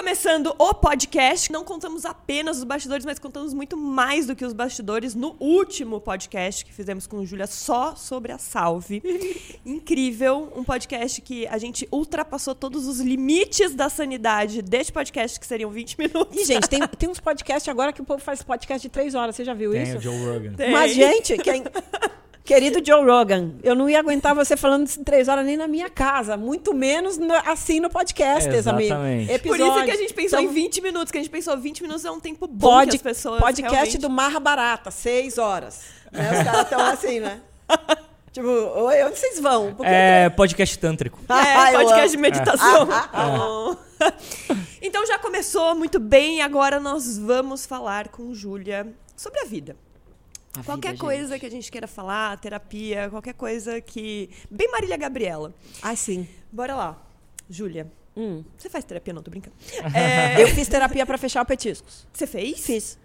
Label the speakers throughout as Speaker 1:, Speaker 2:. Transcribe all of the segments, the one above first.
Speaker 1: começando o podcast. Não contamos apenas os bastidores, mas contamos muito mais do que os bastidores no último podcast que fizemos com Júlia só sobre a Salve. Incrível, um podcast que a gente ultrapassou todos os limites da sanidade deste podcast, que seriam 20 minutos.
Speaker 2: E, gente, tem, tem uns podcasts agora que o povo faz podcast de três horas. Você já viu
Speaker 3: Tem
Speaker 2: isso?
Speaker 3: o Joe Rogan.
Speaker 1: Tem.
Speaker 2: Mas, gente, quem... querido Joe Rogan, eu não ia aguentar você falando isso em três horas nem na minha casa, muito menos no- assim no podcast,
Speaker 3: Exatamente.
Speaker 2: amigo.
Speaker 1: Por
Speaker 2: Episódio.
Speaker 1: isso que a gente pensou
Speaker 2: Então,
Speaker 1: em 20 minutos, que a gente pensou 20 minutos é um tempo bom
Speaker 2: pod-
Speaker 1: que as pessoas
Speaker 2: podcast
Speaker 1: realmente...
Speaker 2: do Marra Barata, seis horas. Né? Os caras estão assim, né? tipo, oi, onde vocês vão? Porque
Speaker 3: É podcast tântrico.
Speaker 1: É,
Speaker 2: Ah, eu
Speaker 1: podcast de meditação.
Speaker 2: Ah, ah,
Speaker 1: Ah. então já começou muito bem e agora nós vamos falar com Júlia sobre a vida.
Speaker 2: A
Speaker 1: qualquer
Speaker 2: vida,
Speaker 1: coisa que a gente queira falar, terapia, qualquer coisa que. Bem Marília Gabriela.
Speaker 2: Ai, sim.
Speaker 1: Bora lá. Júlia,
Speaker 2: Hum.
Speaker 1: você faz terapia? Não, tô brincando. É,
Speaker 2: Eu fiz terapia pra fechar o petiscos.
Speaker 1: Você fez?
Speaker 2: Fiz.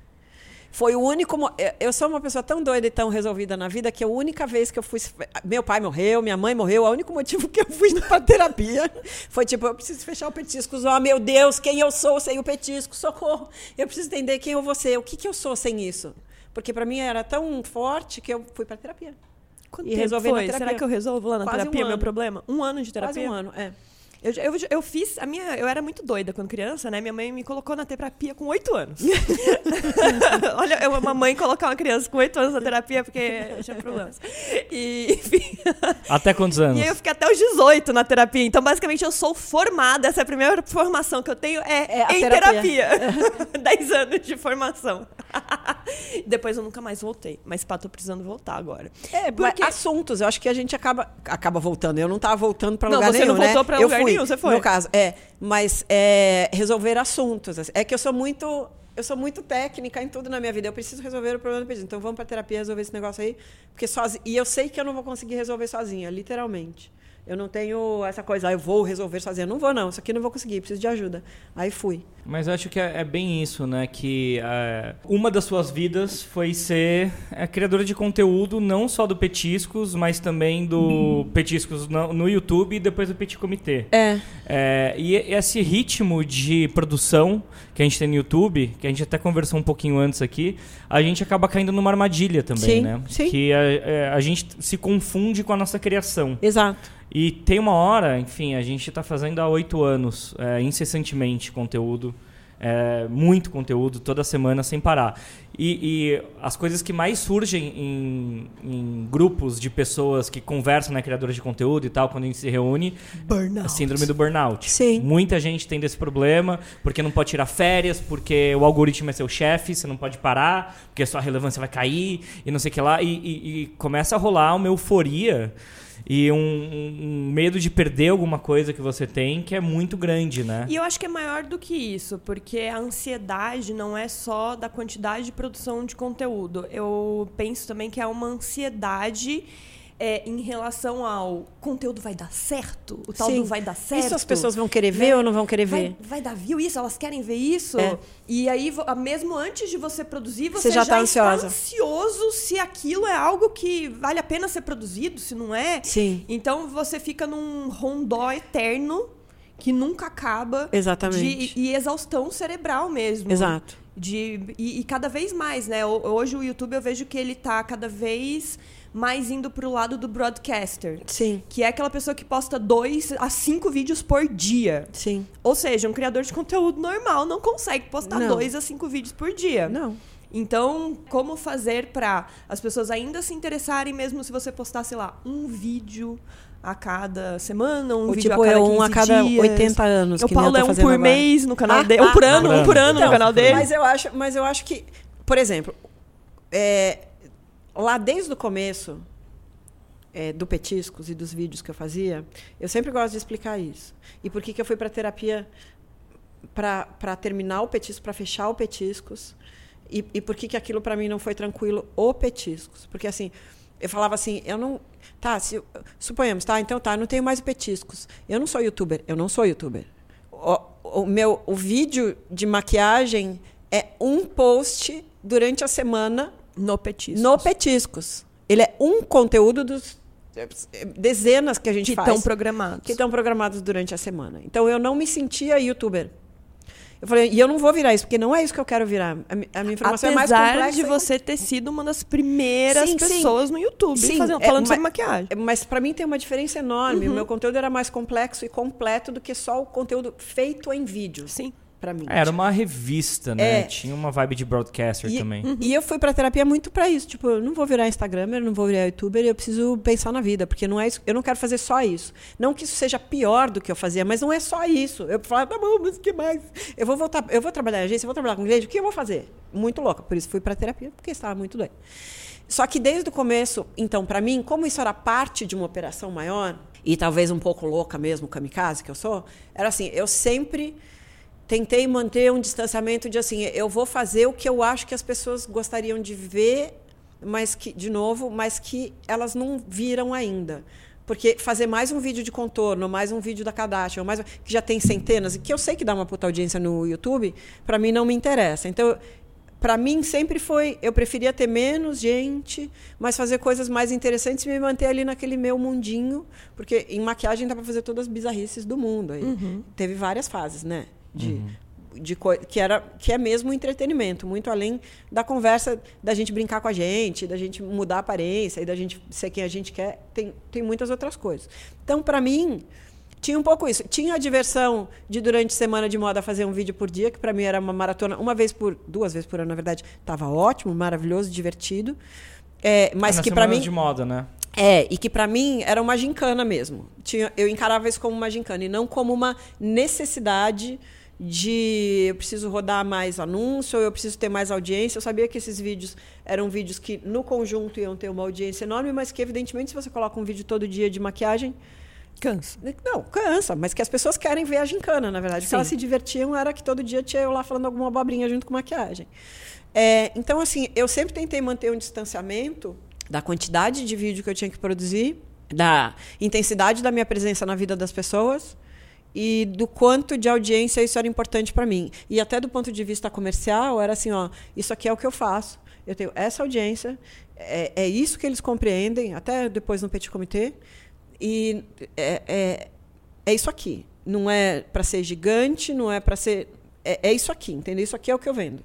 Speaker 2: Foi o único. mo- eu- Eu sou uma pessoa tão doida e tão resolvida na vida que a única vez que eu fui. Meu pai morreu, minha mãe morreu. O único motivo que eu fui pra terapia foi tipo: eu preciso fechar o petisco. Oh, meu Deus, quem eu sou sem o petisco? Socorro. Eu preciso entender quem eu vou ser. O que, que eu sou sem isso? Porque pra mim era tão forte que eu fui pra terapia.
Speaker 1: Quanto
Speaker 2: E na
Speaker 1: foi?
Speaker 2: terapia.
Speaker 1: Será que eu resolvo lá na
Speaker 2: Quase um
Speaker 1: terapia meu
Speaker 2: ano.
Speaker 1: problema? Um ano de terapia?
Speaker 2: Quase um ano, é.
Speaker 1: Eu, eu, eu fiz, a minha, eu era muito doida quando criança, né? Minha mãe me colocou na terapia com oito anos. Olha, eu, uma mãe colocar uma criança com oito anos na terapia porque tinha problemas. E, enfim.
Speaker 3: Até quantos anos?
Speaker 1: E aí eu fiquei até os 18 na terapia. Então, basicamente, eu sou formada. Essa é a primeira formação que eu tenho é,
Speaker 2: É a
Speaker 1: em
Speaker 2: terapia.
Speaker 1: terapia. 10 anos de formação. Depois eu nunca mais voltei. Mas, pá, tô precisando voltar agora.
Speaker 2: É,
Speaker 1: Porque-
Speaker 2: mas assuntos, eu acho que a gente acaba, acaba voltando. Eu não estava voltando para
Speaker 1: Não,
Speaker 2: lugar
Speaker 1: você
Speaker 2: nenhum,
Speaker 1: não voltou
Speaker 2: né?
Speaker 1: pra
Speaker 2: eu
Speaker 1: lugar
Speaker 2: fui,
Speaker 1: nenhum, você foi.
Speaker 2: No caso, é. Mas é, resolver assuntos. assim. É que eu sou muito. Eu sou muito técnica em tudo na minha vida. Eu preciso resolver o problema do pedido. Então vamos para terapia resolver esse negócio aí. Porque sozinho, e eu sei que eu não vou conseguir resolver sozinha, literalmente. Eu não tenho essa coisa, ah, eu vou resolver sozinha. Não vou, não. Isso aqui não vou conseguir, preciso de ajuda. Aí fui.
Speaker 3: Mas eu acho que é, é bem isso, né? Que é, uma das suas vidas foi ser é, criadora de conteúdo, não só do Petiscos, mas também do Petiscos no, no YouTube e depois do Petit Comitê.
Speaker 2: É.
Speaker 3: É, e esse ritmo de produção que a gente tem no YouTube, que a gente até conversou um pouquinho antes aqui, a gente acaba caindo numa armadilha também,
Speaker 2: Sim,
Speaker 3: né?
Speaker 2: sim.
Speaker 3: Que a, é, a gente se confunde com a nossa criação.
Speaker 2: Exato.
Speaker 3: E tem uma hora, enfim, a gente está fazendo há oito anos, é, incessantemente, conteúdo. é, muito conteúdo, toda semana, sem parar. E, e as coisas que mais surgem em, em grupos de pessoas que conversam, né, criadores de conteúdo e tal, quando a gente se reúne,
Speaker 1: Burnout.
Speaker 3: a síndrome do burnout.
Speaker 2: Sim.
Speaker 3: Muita gente tem desse problema, porque não pode tirar férias, porque o algoritmo é seu chefe, você não pode parar, porque a sua relevância vai cair, e não sei o que lá. E, e- e começa a rolar uma euforia e um, um- um medo de perder alguma coisa que você tem que é muito grande, né?
Speaker 1: E eu acho que é maior do que isso, porque a ansiedade não é só da quantidade de produção de conteúdo. Eu penso também que é uma ansiedade é, em relação ao conteúdo vai dar certo, o tal
Speaker 2: Sim.
Speaker 1: do vai dar certo.
Speaker 2: Isso as pessoas vão querer ver
Speaker 1: né?
Speaker 2: ou não vão querer
Speaker 1: Vai,
Speaker 2: ver?
Speaker 1: vai dar view isso? Elas querem ver isso?
Speaker 2: É.
Speaker 1: E aí, vo- mesmo antes de você produzir, você,
Speaker 2: Você já tá
Speaker 1: está ansioso se aquilo é algo que vale a pena ser produzido, se não é.
Speaker 2: Sim.
Speaker 1: Então você fica num rondó eterno que nunca acaba.
Speaker 2: Exatamente.
Speaker 1: De, e exaustão cerebral mesmo.
Speaker 2: Exato.
Speaker 1: De, e, e cada vez mais, né? Ho- Hoje o YouTube eu vejo que ele tá cada vez mais indo pro lado do broadcaster.
Speaker 2: Sim.
Speaker 1: Que é aquela pessoa que posta dois a cinco vídeos por dia.
Speaker 2: Sim.
Speaker 1: Ou seja, um criador de conteúdo normal não consegue postar
Speaker 2: Não.
Speaker 1: dois a cinco vídeos por dia.
Speaker 2: Não.
Speaker 1: Então, como fazer para as pessoas ainda se interessarem, mesmo se você postar, sei lá, um vídeo a cada semana, um
Speaker 2: Ou
Speaker 1: vídeo
Speaker 2: tipo,
Speaker 1: a cada
Speaker 2: é
Speaker 1: 15
Speaker 2: um a cada
Speaker 1: dias.
Speaker 2: 80 anos.
Speaker 1: O Paulo é um por
Speaker 2: agora.
Speaker 1: mês no canal
Speaker 2: Ah,
Speaker 1: dele. Um
Speaker 2: ah,
Speaker 1: por ano, um por ano
Speaker 3: ano.
Speaker 1: no canal dele.
Speaker 2: Mas eu acho, mas eu acho que, por exemplo, é, lá desde o começo é, do Petiscos e dos vídeos que eu fazia, eu sempre gosto de explicar isso. E por que, que eu fui para terapia para terminar o Petisco, para fechar o Petiscos, e, e por que, que aquilo para mim não foi tranquilo, o Petiscos. Porque assim, eu falava assim, eu não. Tá, se, suponhamos, tá, então tá, não tenho mais Petiscos. Eu não sou youtuber, eu não sou youtuber. O, o meu o vídeo de maquiagem é um post durante a semana
Speaker 1: No petisco.
Speaker 2: no Petiscos. Ele é um conteúdo dos eh, dezenas que a gente
Speaker 1: que
Speaker 2: faz
Speaker 1: estão programados.
Speaker 2: que estão programados durante a semana. Então eu não me sentia youtuber. Eu falei, e eu não vou virar isso, porque não é isso que eu quero virar. A, a minha informação
Speaker 1: Apesar
Speaker 2: é mais complexa.
Speaker 1: de você ter sido uma das primeiras
Speaker 2: Sim, sim.
Speaker 1: pessoas no YouTube
Speaker 2: Sim,
Speaker 1: fazendo,
Speaker 2: é,
Speaker 1: falando
Speaker 2: mas-
Speaker 1: sobre maquiagem.
Speaker 2: Mas para mim tem uma diferença enorme. O meu conteúdo era mais complexo e completo do que só o conteúdo feito em vídeo.
Speaker 1: Sim.
Speaker 2: Para mim.
Speaker 3: Era uma revista, né?
Speaker 2: É.
Speaker 3: Tinha uma vibe de broadcaster
Speaker 2: E,
Speaker 3: também.
Speaker 2: e eu fui pra terapia muito pra isso. Tipo, eu não vou virar Instagramer, não vou virar youtuber, eu preciso pensar na vida, porque não é isso, eu não quero fazer só isso. Não que isso seja pior do que eu fazia, mas não é só isso. Eu falo, tá bom, mas o que mais? Eu vou voltar, eu vou trabalhar em agência, eu vou trabalhar com cliente, o que eu vou fazer? Muito louca. Por isso fui pra terapia, porque estava muito doida. Só que desde o começo, então, pra mim, como isso era parte de uma operação maior, e talvez um pouco louca mesmo, kamikaze que eu sou, era assim, eu sempre tentei manter um distanciamento de assim, eu vou fazer o que eu acho que as pessoas gostariam de ver, mas que, de novo, mas que elas não viram ainda. Porque fazer mais um vídeo de contorno, mais um vídeo da Kardashian, mais, que já tem centenas, e que eu sei que dá uma puta audiência no YouTube, para mim não me interessa. Então, para mim sempre foi, eu preferia ter menos gente, mas fazer coisas mais interessantes e me manter ali naquele meu mundinho, porque em maquiagem dá para fazer todas as bizarrices do mundo. Aí. Teve várias fases, né? De, de coi- que era que é mesmo um entretenimento, muito além da conversa da gente brincar com a gente, da gente mudar a aparência e da gente ser quem a gente quer, tem, tem muitas outras coisas. Então, para mim, tinha um pouco isso. Tinha a diversão de, durante a semana de moda, fazer um vídeo por dia, que para mim era uma maratona, uma vez por. duas vezes por ano, na verdade. Estava ótimo, maravilhoso, divertido. É, mas
Speaker 3: nas
Speaker 2: que para mim.
Speaker 3: de moda, né?
Speaker 2: É, e que para mim era uma gincana mesmo. Tinha, eu encarava isso como uma gincana e não como uma necessidade de eu preciso rodar mais anúncio, eu preciso ter mais audiência. Eu sabia que esses vídeos eram vídeos que no conjunto iam ter uma audiência enorme, mas que evidentemente se você coloca um vídeo todo dia de maquiagem,
Speaker 1: Cansa.
Speaker 2: não, cansa, mas que as pessoas querem ver a gincana, na verdade. O que elas se divertiam era que todo dia tinha eu lá falando alguma abobrinha junto com maquiagem. É, então, assim, eu sempre tentei manter um distanciamento da quantidade de vídeo que eu tinha que produzir, da intensidade da minha presença na vida das pessoas e do quanto de audiência isso era importante para mim. E até do ponto de vista comercial, era assim, ó, isso aqui é o que eu faço. Eu tenho essa audiência, é, é isso que eles compreendem, até depois no Petit Comitê. E é, é, é isso aqui. Não é para ser gigante, não é para ser. É, é isso aqui, entendeu? Isso aqui é o que eu vendo.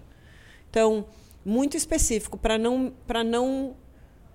Speaker 2: Então, muito específico, para não, não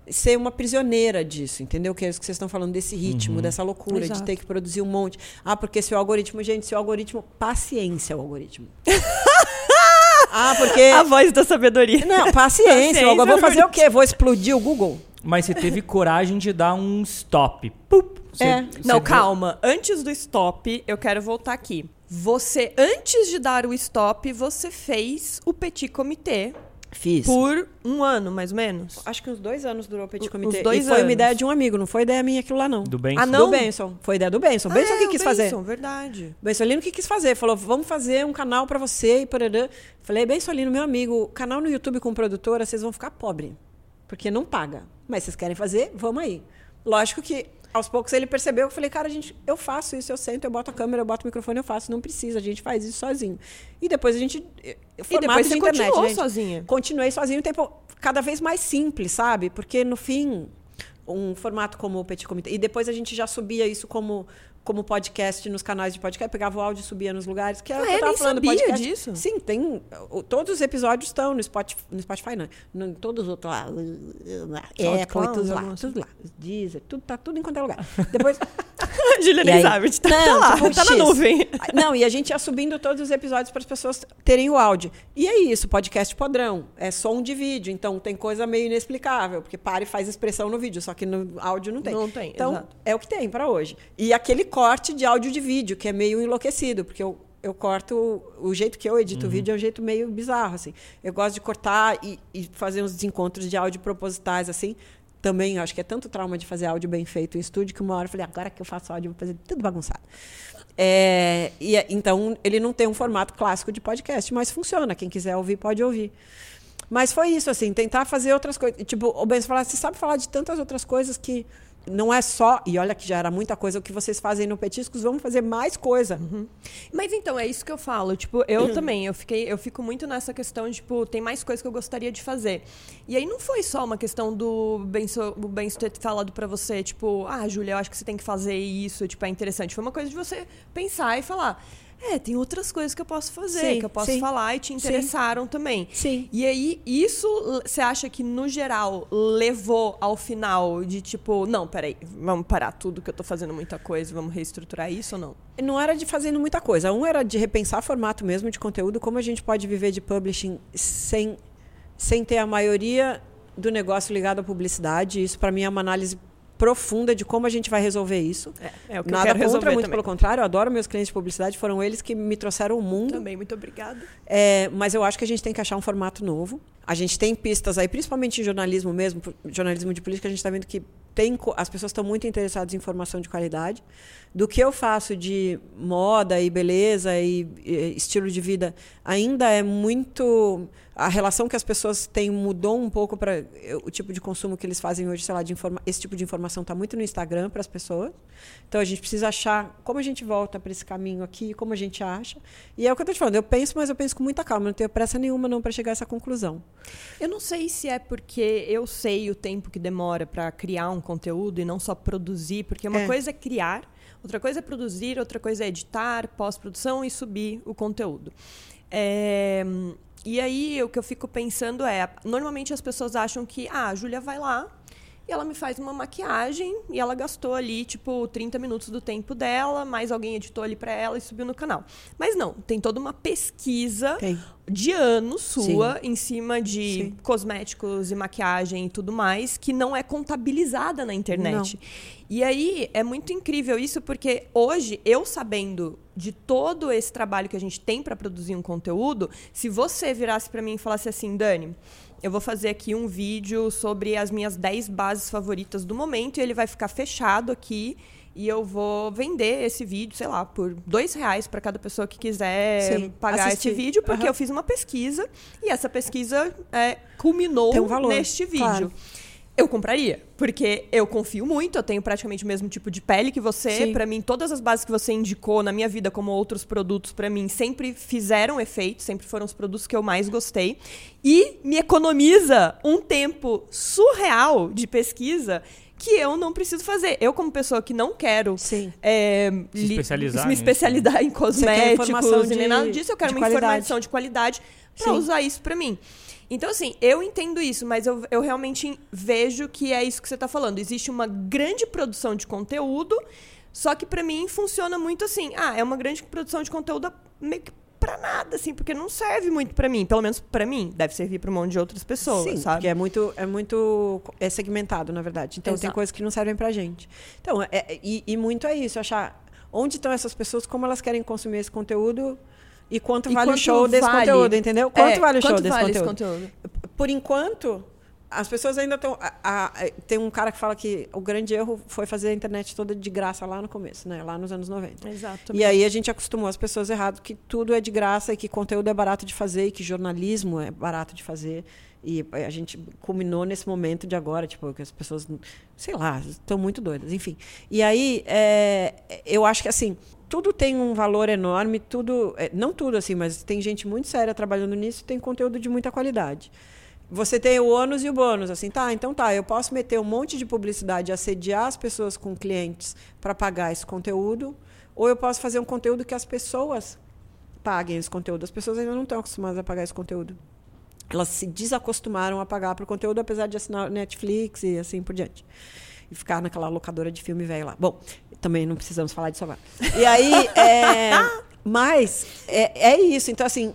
Speaker 2: ser uma prisioneira disso, entendeu? Que é isso que vocês estão falando, desse ritmo, dessa loucura,
Speaker 1: Exato.
Speaker 2: de ter que produzir um monte. Ah, porque se o algoritmo, gente, se o algoritmo. Paciência, o algoritmo. ah, porque.
Speaker 1: A voz da sabedoria.
Speaker 2: Não, paciência. eu
Speaker 1: Paciência,
Speaker 2: vou fazer o quê? Vou explodir o Google?
Speaker 3: Mas você teve coragem de dar um stop. Pup. Você-
Speaker 2: É.
Speaker 3: você
Speaker 1: Não,
Speaker 3: viu-
Speaker 1: calma. Antes do stop, eu quero voltar aqui. Você, antes de dar o stop, você fez o Petit Comitê
Speaker 2: Fiz.
Speaker 1: por um ano, mais ou menos.
Speaker 2: Acho que uns dois anos durou o Petit
Speaker 1: Uns
Speaker 2: Comitê.
Speaker 1: dois
Speaker 2: e foi
Speaker 1: anos.
Speaker 2: uma ideia de um amigo, não foi ideia minha aquilo lá, não.
Speaker 3: Do bem.
Speaker 1: Ah, não?
Speaker 2: Do Benson. Foi ideia do Benson. O Benson
Speaker 1: Ah,
Speaker 2: que
Speaker 1: é,
Speaker 2: quis
Speaker 1: o
Speaker 2: fazer.
Speaker 1: Benson, verdade.
Speaker 2: Bensolino que quis fazer. Falou, vamos fazer um canal pra você e porarã. Falei, Bensolino, meu amigo, canal no YouTube com produtora, vocês vão ficar pobre. Porque não paga. Mas vocês querem fazer? Vamos aí. Lógico que aos poucos ele percebeu. Eu falei, cara, gente, eu faço isso, eu sento, eu boto a câmera, eu boto o microfone, eu faço. Não precisa, a gente faz isso sozinho. E depois a gente. eh,
Speaker 1: E
Speaker 2: formato
Speaker 1: depois
Speaker 2: de internet,
Speaker 1: continuou
Speaker 2: gente.
Speaker 1: sozinha.
Speaker 2: Continuei sozinho, um tempo cada vez mais simples, sabe? Porque no fim, um formato como o Petit Comitê. E depois a gente já subia isso como, como podcast nos canais de podcast, pegava o áudio e subia nos lugares. Que é o
Speaker 1: Ah,
Speaker 2: que eu
Speaker 1: é?
Speaker 2: tava falando,
Speaker 1: sabia
Speaker 2: podcast.
Speaker 1: disso.
Speaker 2: Sim, tem. Todos os episódios estão no Spotify, no Spotify não. No, todos os outros lá. Apple e tudo lá. Tudo lá. Deezer, tudo, tá tudo em é lugar. Depois.
Speaker 1: A Juliana
Speaker 2: aí-
Speaker 1: Elizabeth tá, tá
Speaker 2: Não,
Speaker 1: lá,
Speaker 2: tipo,
Speaker 1: tá na
Speaker 2: X.
Speaker 1: nuvem.
Speaker 2: Não, e a gente ia subindo todos os episódios para as pessoas terem o áudio. E é isso, podcast padrão. É som de vídeo, então tem coisa meio inexplicável, porque para e faz expressão no vídeo, só que no áudio não tem.
Speaker 1: Não tem,
Speaker 2: Então,
Speaker 1: exato.
Speaker 2: é o que tem para hoje. E aquele corte de áudio de vídeo, que é meio enlouquecido, porque eu, eu corto. O jeito que eu edito o vídeo é um jeito meio bizarro, assim. Eu gosto de cortar e, e fazer uns desencontros de áudio propositais, assim. Também acho que é tanto trauma de fazer áudio bem feito em estúdio que uma hora eu falei, agora que eu faço áudio, vou fazer tudo bagunçado. É, e, é- então, ele não tem um formato clássico de podcast, mas funciona. Quem quiser ouvir, pode ouvir. Mas foi isso, assim, tentar fazer outras coisas. Tipo, o Benzo falar, você sabe falar de tantas outras coisas que não é só, e olha que já era muita coisa o que vocês fazem no Petiscos, vamos fazer mais coisa.
Speaker 1: Mas então, é isso que eu falo. Tipo, eu também, eu fiquei, eu fico muito nessa questão, de, tipo, tem mais coisas que eu gostaria de fazer. E aí não foi só uma questão do Benço, o ter falado pra você, tipo, ah, Júlia, eu acho que você tem que fazer isso, tipo, é interessante. Foi uma coisa de você pensar e falar. É, tem outras coisas que eu posso fazer,
Speaker 2: Sim,
Speaker 1: que eu posso
Speaker 2: sim.
Speaker 1: falar e te interessaram também.
Speaker 2: Sim.
Speaker 1: E aí, isso você acha que, no geral, levou ao final de tipo, não, peraí, vamos parar tudo que eu tô fazendo muita coisa, vamos reestruturar isso ou não?
Speaker 2: Não era de fazendo muita coisa. Um era de repensar formato mesmo de conteúdo, como a gente pode viver de publishing sem, sem ter a maioria do negócio ligado à publicidade. Isso, para mim, é uma análise profunda de como a gente vai resolver isso.
Speaker 1: É, é o que
Speaker 2: Nada
Speaker 1: eu quero
Speaker 2: contra, muito
Speaker 1: também.
Speaker 2: pelo contrário. Eu adoro meus clientes de publicidade, foram eles que me trouxeram o mundo.
Speaker 1: Também, muito obrigada.
Speaker 2: É, mas eu acho que a gente tem que achar um formato novo. A gente tem pistas aí, principalmente em jornalismo mesmo, jornalismo de política, a gente está vendo que tem, as pessoas estão muito interessadas em informação de qualidade. Do que eu faço de moda e beleza e, e estilo de vida, ainda é muito. A relação que as pessoas têm mudou um pouco para o tipo de consumo que eles fazem hoje, sei lá, de informa, esse tipo de informação está muito no Instagram para as pessoas. Então a gente precisa achar como a gente volta para esse caminho aqui, como a gente acha. E é o que eu estou te falando, eu penso, mas eu penso com muita calma, não tenho pressa nenhuma não para chegar a essa conclusão.
Speaker 1: Eu não sei se é porque eu sei o tempo que demora para criar um conteúdo e não só produzir, porque uma
Speaker 2: É.
Speaker 1: coisa é criar, outra coisa é produzir, outra coisa é editar, pós-produção e subir o conteúdo. É, e aí o que eu fico pensando é, normalmente as pessoas acham que ah, a Júlia vai lá e ela me faz uma maquiagem e ela gastou ali, tipo, 30 minutos do tempo dela, mais alguém editou ali para ela e subiu no canal. Mas não, tem toda uma pesquisa
Speaker 2: Tem.
Speaker 1: de anos sua
Speaker 2: Sim.
Speaker 1: em cima de
Speaker 2: Sim.
Speaker 1: cosméticos e maquiagem e tudo mais que não é contabilizada na internet. E aí é muito incrível isso porque hoje eu sabendo de todo esse trabalho que a gente tem para produzir um conteúdo, se você virasse para mim e falasse assim, Dani, eu vou fazer aqui um vídeo sobre as minhas 10 bases favoritas do momento e ele vai ficar fechado aqui e eu vou vender esse vídeo, sei lá, por dois reais para cada pessoa que quiser
Speaker 2: Sim,
Speaker 1: pagar
Speaker 2: assistir.
Speaker 1: esse vídeo, porque
Speaker 2: Aham.
Speaker 1: eu fiz uma pesquisa e essa pesquisa é, culminou
Speaker 2: um valor,
Speaker 1: neste vídeo.
Speaker 2: claro.
Speaker 1: Eu compraria, porque eu confio muito, eu tenho praticamente o mesmo tipo de pele que você. Pra mim, todas as bases que você indicou na minha vida, como outros produtos, pra mim, sempre fizeram efeito, sempre foram os produtos que eu mais gostei. E me economiza um tempo surreal de pesquisa que eu não preciso fazer. Eu, como pessoa que não quero
Speaker 2: Sim.
Speaker 1: é, li-
Speaker 3: especializar
Speaker 1: me
Speaker 3: nisso,
Speaker 1: especializar em cosméticos e nem nada disso, eu quero uma
Speaker 2: qualidade.
Speaker 1: informação de qualidade pra
Speaker 2: Sim.
Speaker 1: usar isso pra mim. Então, assim, eu entendo isso, mas eu, eu realmente vejo que é isso que você tá falando. Existe uma grande produção de conteúdo, só que pra mim funciona muito assim. Ah, é uma grande produção de conteúdo meio que pra nada, assim, porque não serve muito pra mim. Pelo menos pra mim. Deve servir pra um monte de outras pessoas,
Speaker 2: Sim,
Speaker 1: sabe?
Speaker 2: porque é muito, é muito é segmentado, na verdade. Então tem
Speaker 1: Exato.
Speaker 2: coisas que não servem pra gente. Então, é- é- e, e muito é isso, achar onde estão essas pessoas, como elas querem consumir esse conteúdo e quanto
Speaker 1: E
Speaker 2: vale
Speaker 1: quanto
Speaker 2: o show desse
Speaker 1: vale-
Speaker 2: conteúdo, entendeu? Quanto
Speaker 1: É,
Speaker 2: vale o show
Speaker 1: quanto
Speaker 2: desse
Speaker 1: vale esse
Speaker 2: conteúdo?
Speaker 1: conteúdo?
Speaker 2: Por enquanto, as pessoas ainda estão. Tem um cara que fala que o grande erro foi fazer a internet toda de graça lá no começo, né? Lá nos anos 90.
Speaker 1: Exato.
Speaker 2: E aí a gente acostumou as pessoas errado que tudo é de graça e que conteúdo é barato de fazer e que jornalismo é barato de fazer. E a gente culminou nesse momento de agora, tipo, que as pessoas, sei lá, estão muito doidas, enfim. E aí, é, eu acho que assim, tudo tem um valor enorme, tudo, é, não tudo assim, mas tem gente muito séria trabalhando nisso, tem conteúdo de muita qualidade. Você tem o ônus e o bônus, assim, tá, então tá, eu posso meter um monte de publicidade, assediar as pessoas com clientes para pagar esse conteúdo, ou eu posso fazer um conteúdo que as pessoas paguem esse conteúdo. As pessoas ainda não estão acostumadas a pagar esse conteúdo. Elas se desacostumaram a pagar para o conteúdo, apesar de assinar Netflix e assim por diante. E ficar naquela locadora de filme velho lá. Bom, também não precisamos falar disso agora. E aí, é, mas é, é isso. Então, assim,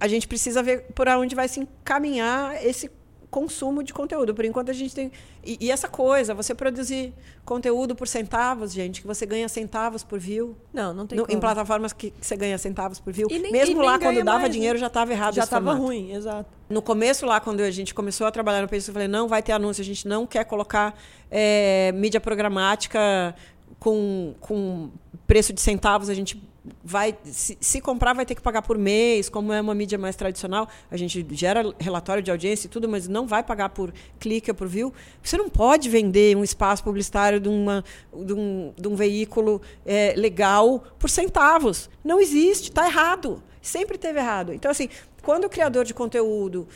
Speaker 2: a gente precisa ver por onde vai se encaminhar esse consumo de conteúdo. Por enquanto a gente tem e, e essa coisa, você produzir conteúdo por centavos, gente, que você ganha centavos por view.
Speaker 1: Não, não tem
Speaker 2: No- em plataformas que você ganha centavos por view.
Speaker 1: Nem-
Speaker 2: Mesmo lá quando dava
Speaker 1: mais,
Speaker 2: dinheiro
Speaker 1: né?
Speaker 2: já estava errado
Speaker 1: Já
Speaker 2: esse
Speaker 1: tava
Speaker 2: formato.
Speaker 1: ruim, exato.
Speaker 2: No começo, lá, quando a gente começou a trabalhar no País, eu falei, não vai ter anúncio, a gente não quer colocar é, mídia programática com, com preço de centavos, a gente vai. Se, se comprar, vai ter que pagar por mês, como é uma mídia mais tradicional. A gente gera relatório de audiência e tudo, mas não vai pagar por clique ou por view. Você não pode vender um espaço publicitário de, uma, de, um, de um veículo é, legal por centavos. Não existe, está errado. Sempre teve errado. Então, assim, quando o criador de conteúdo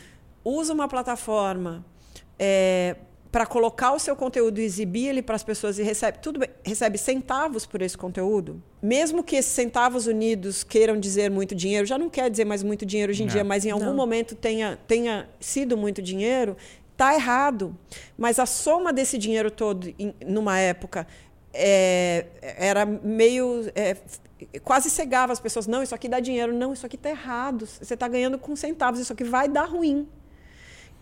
Speaker 2: usa uma plataforma para colocar o seu conteúdo e exibir ele para as pessoas e recebe tudo bem, recebe centavos por esse conteúdo, mesmo que esses centavos unidos queiram dizer muito dinheiro, já não quer dizer mais muito dinheiro hoje em
Speaker 3: Não.
Speaker 2: dia, mas em algum
Speaker 1: Não.
Speaker 2: momento tenha, tenha sido muito dinheiro, tá errado. Mas a soma desse dinheiro todo em, numa época é, era meio é, quase cegava as pessoas. Não, isso aqui dá dinheiro. Não, isso aqui tá errado. Você está ganhando com centavos. Isso aqui vai dar ruim.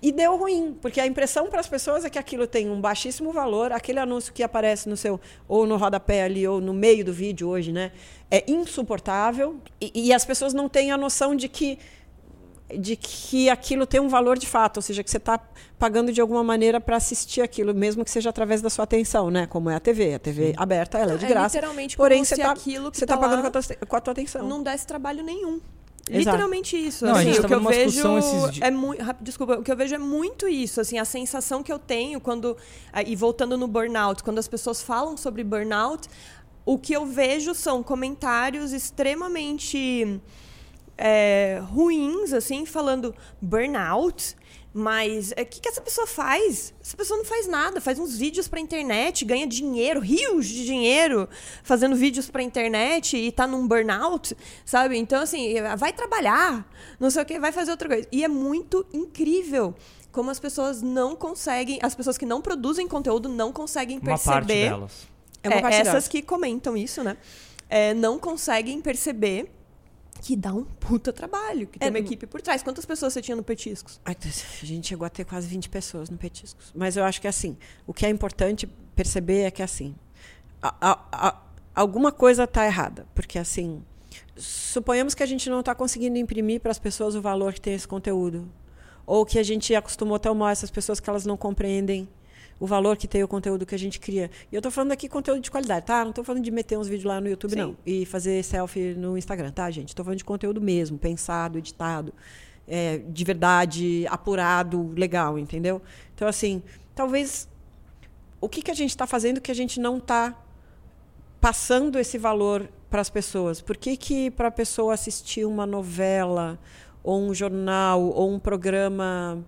Speaker 2: E deu ruim, porque a impressão para as pessoas é que aquilo tem um baixíssimo valor, aquele anúncio que aparece no seu, ou no rodapé ali, ou no meio do vídeo hoje, né? É insuportável. E, e as pessoas não têm a noção de que de que aquilo tem um valor de fato, ou seja, que você está pagando de alguma maneira para assistir aquilo, mesmo que seja através da sua atenção, né? Como é a TV. A TV aberta, ela é de
Speaker 1: É
Speaker 2: graça.
Speaker 1: literalmente
Speaker 2: porém, você está
Speaker 1: tá
Speaker 2: tá pagando com a, tua, com a tua atenção.
Speaker 1: não desse trabalho nenhum.
Speaker 2: Exato.
Speaker 1: Literalmente isso.
Speaker 3: Não, a
Speaker 1: assim,
Speaker 3: gente
Speaker 1: o
Speaker 3: tava
Speaker 1: que eu vejo é muito, desculpa, o que eu vejo é muito isso, assim, a sensação que eu tenho quando e voltando no burnout, quando as pessoas falam sobre burnout, o que eu vejo são comentários extremamente é, ruins, assim, falando burnout. Mas o que, que essa pessoa faz? Essa pessoa não faz nada, faz uns vídeos pra internet, ganha dinheiro, rios de dinheiro fazendo vídeos pra internet e tá num burnout, sabe? Então, assim, vai trabalhar, não sei o que, vai fazer outra coisa. E é muito incrível como as pessoas não conseguem, as pessoas que não produzem conteúdo não conseguem
Speaker 3: Uma parte
Speaker 1: perceber.
Speaker 3: delas.
Speaker 2: É uma
Speaker 1: É,
Speaker 2: parte
Speaker 1: essas
Speaker 2: delas.
Speaker 1: que comentam isso, né? é, não conseguem perceber que dá um puta trabalho, que tem
Speaker 2: É,
Speaker 1: uma equipe por trás. Quantas pessoas você tinha no Petiscos?
Speaker 2: Ai, A gente chegou a ter quase 20 pessoas no Petiscos. Mas eu acho que assim, o que é importante perceber é que assim, a- a- a- alguma coisa está errada. Porque assim, suponhamos que a gente não está conseguindo imprimir para as pessoas o valor que tem esse conteúdo. Ou que a gente acostumou tão mal essas pessoas que elas não compreendem o valor que tem o conteúdo que a gente cria. E eu estou falando aqui conteúdo de qualidade, tá? Não estou falando de meter uns vídeos lá no YouTube,
Speaker 1: Sim.
Speaker 2: não. E fazer selfie no Instagram, tá, gente? Estou falando de conteúdo mesmo, pensado, editado, é, de verdade, apurado, legal, entendeu? Então, assim, talvez o que, que a gente está fazendo que a gente não está passando esse valor para as pessoas? Por que, que para a pessoa assistir uma novela, ou um jornal, ou um programa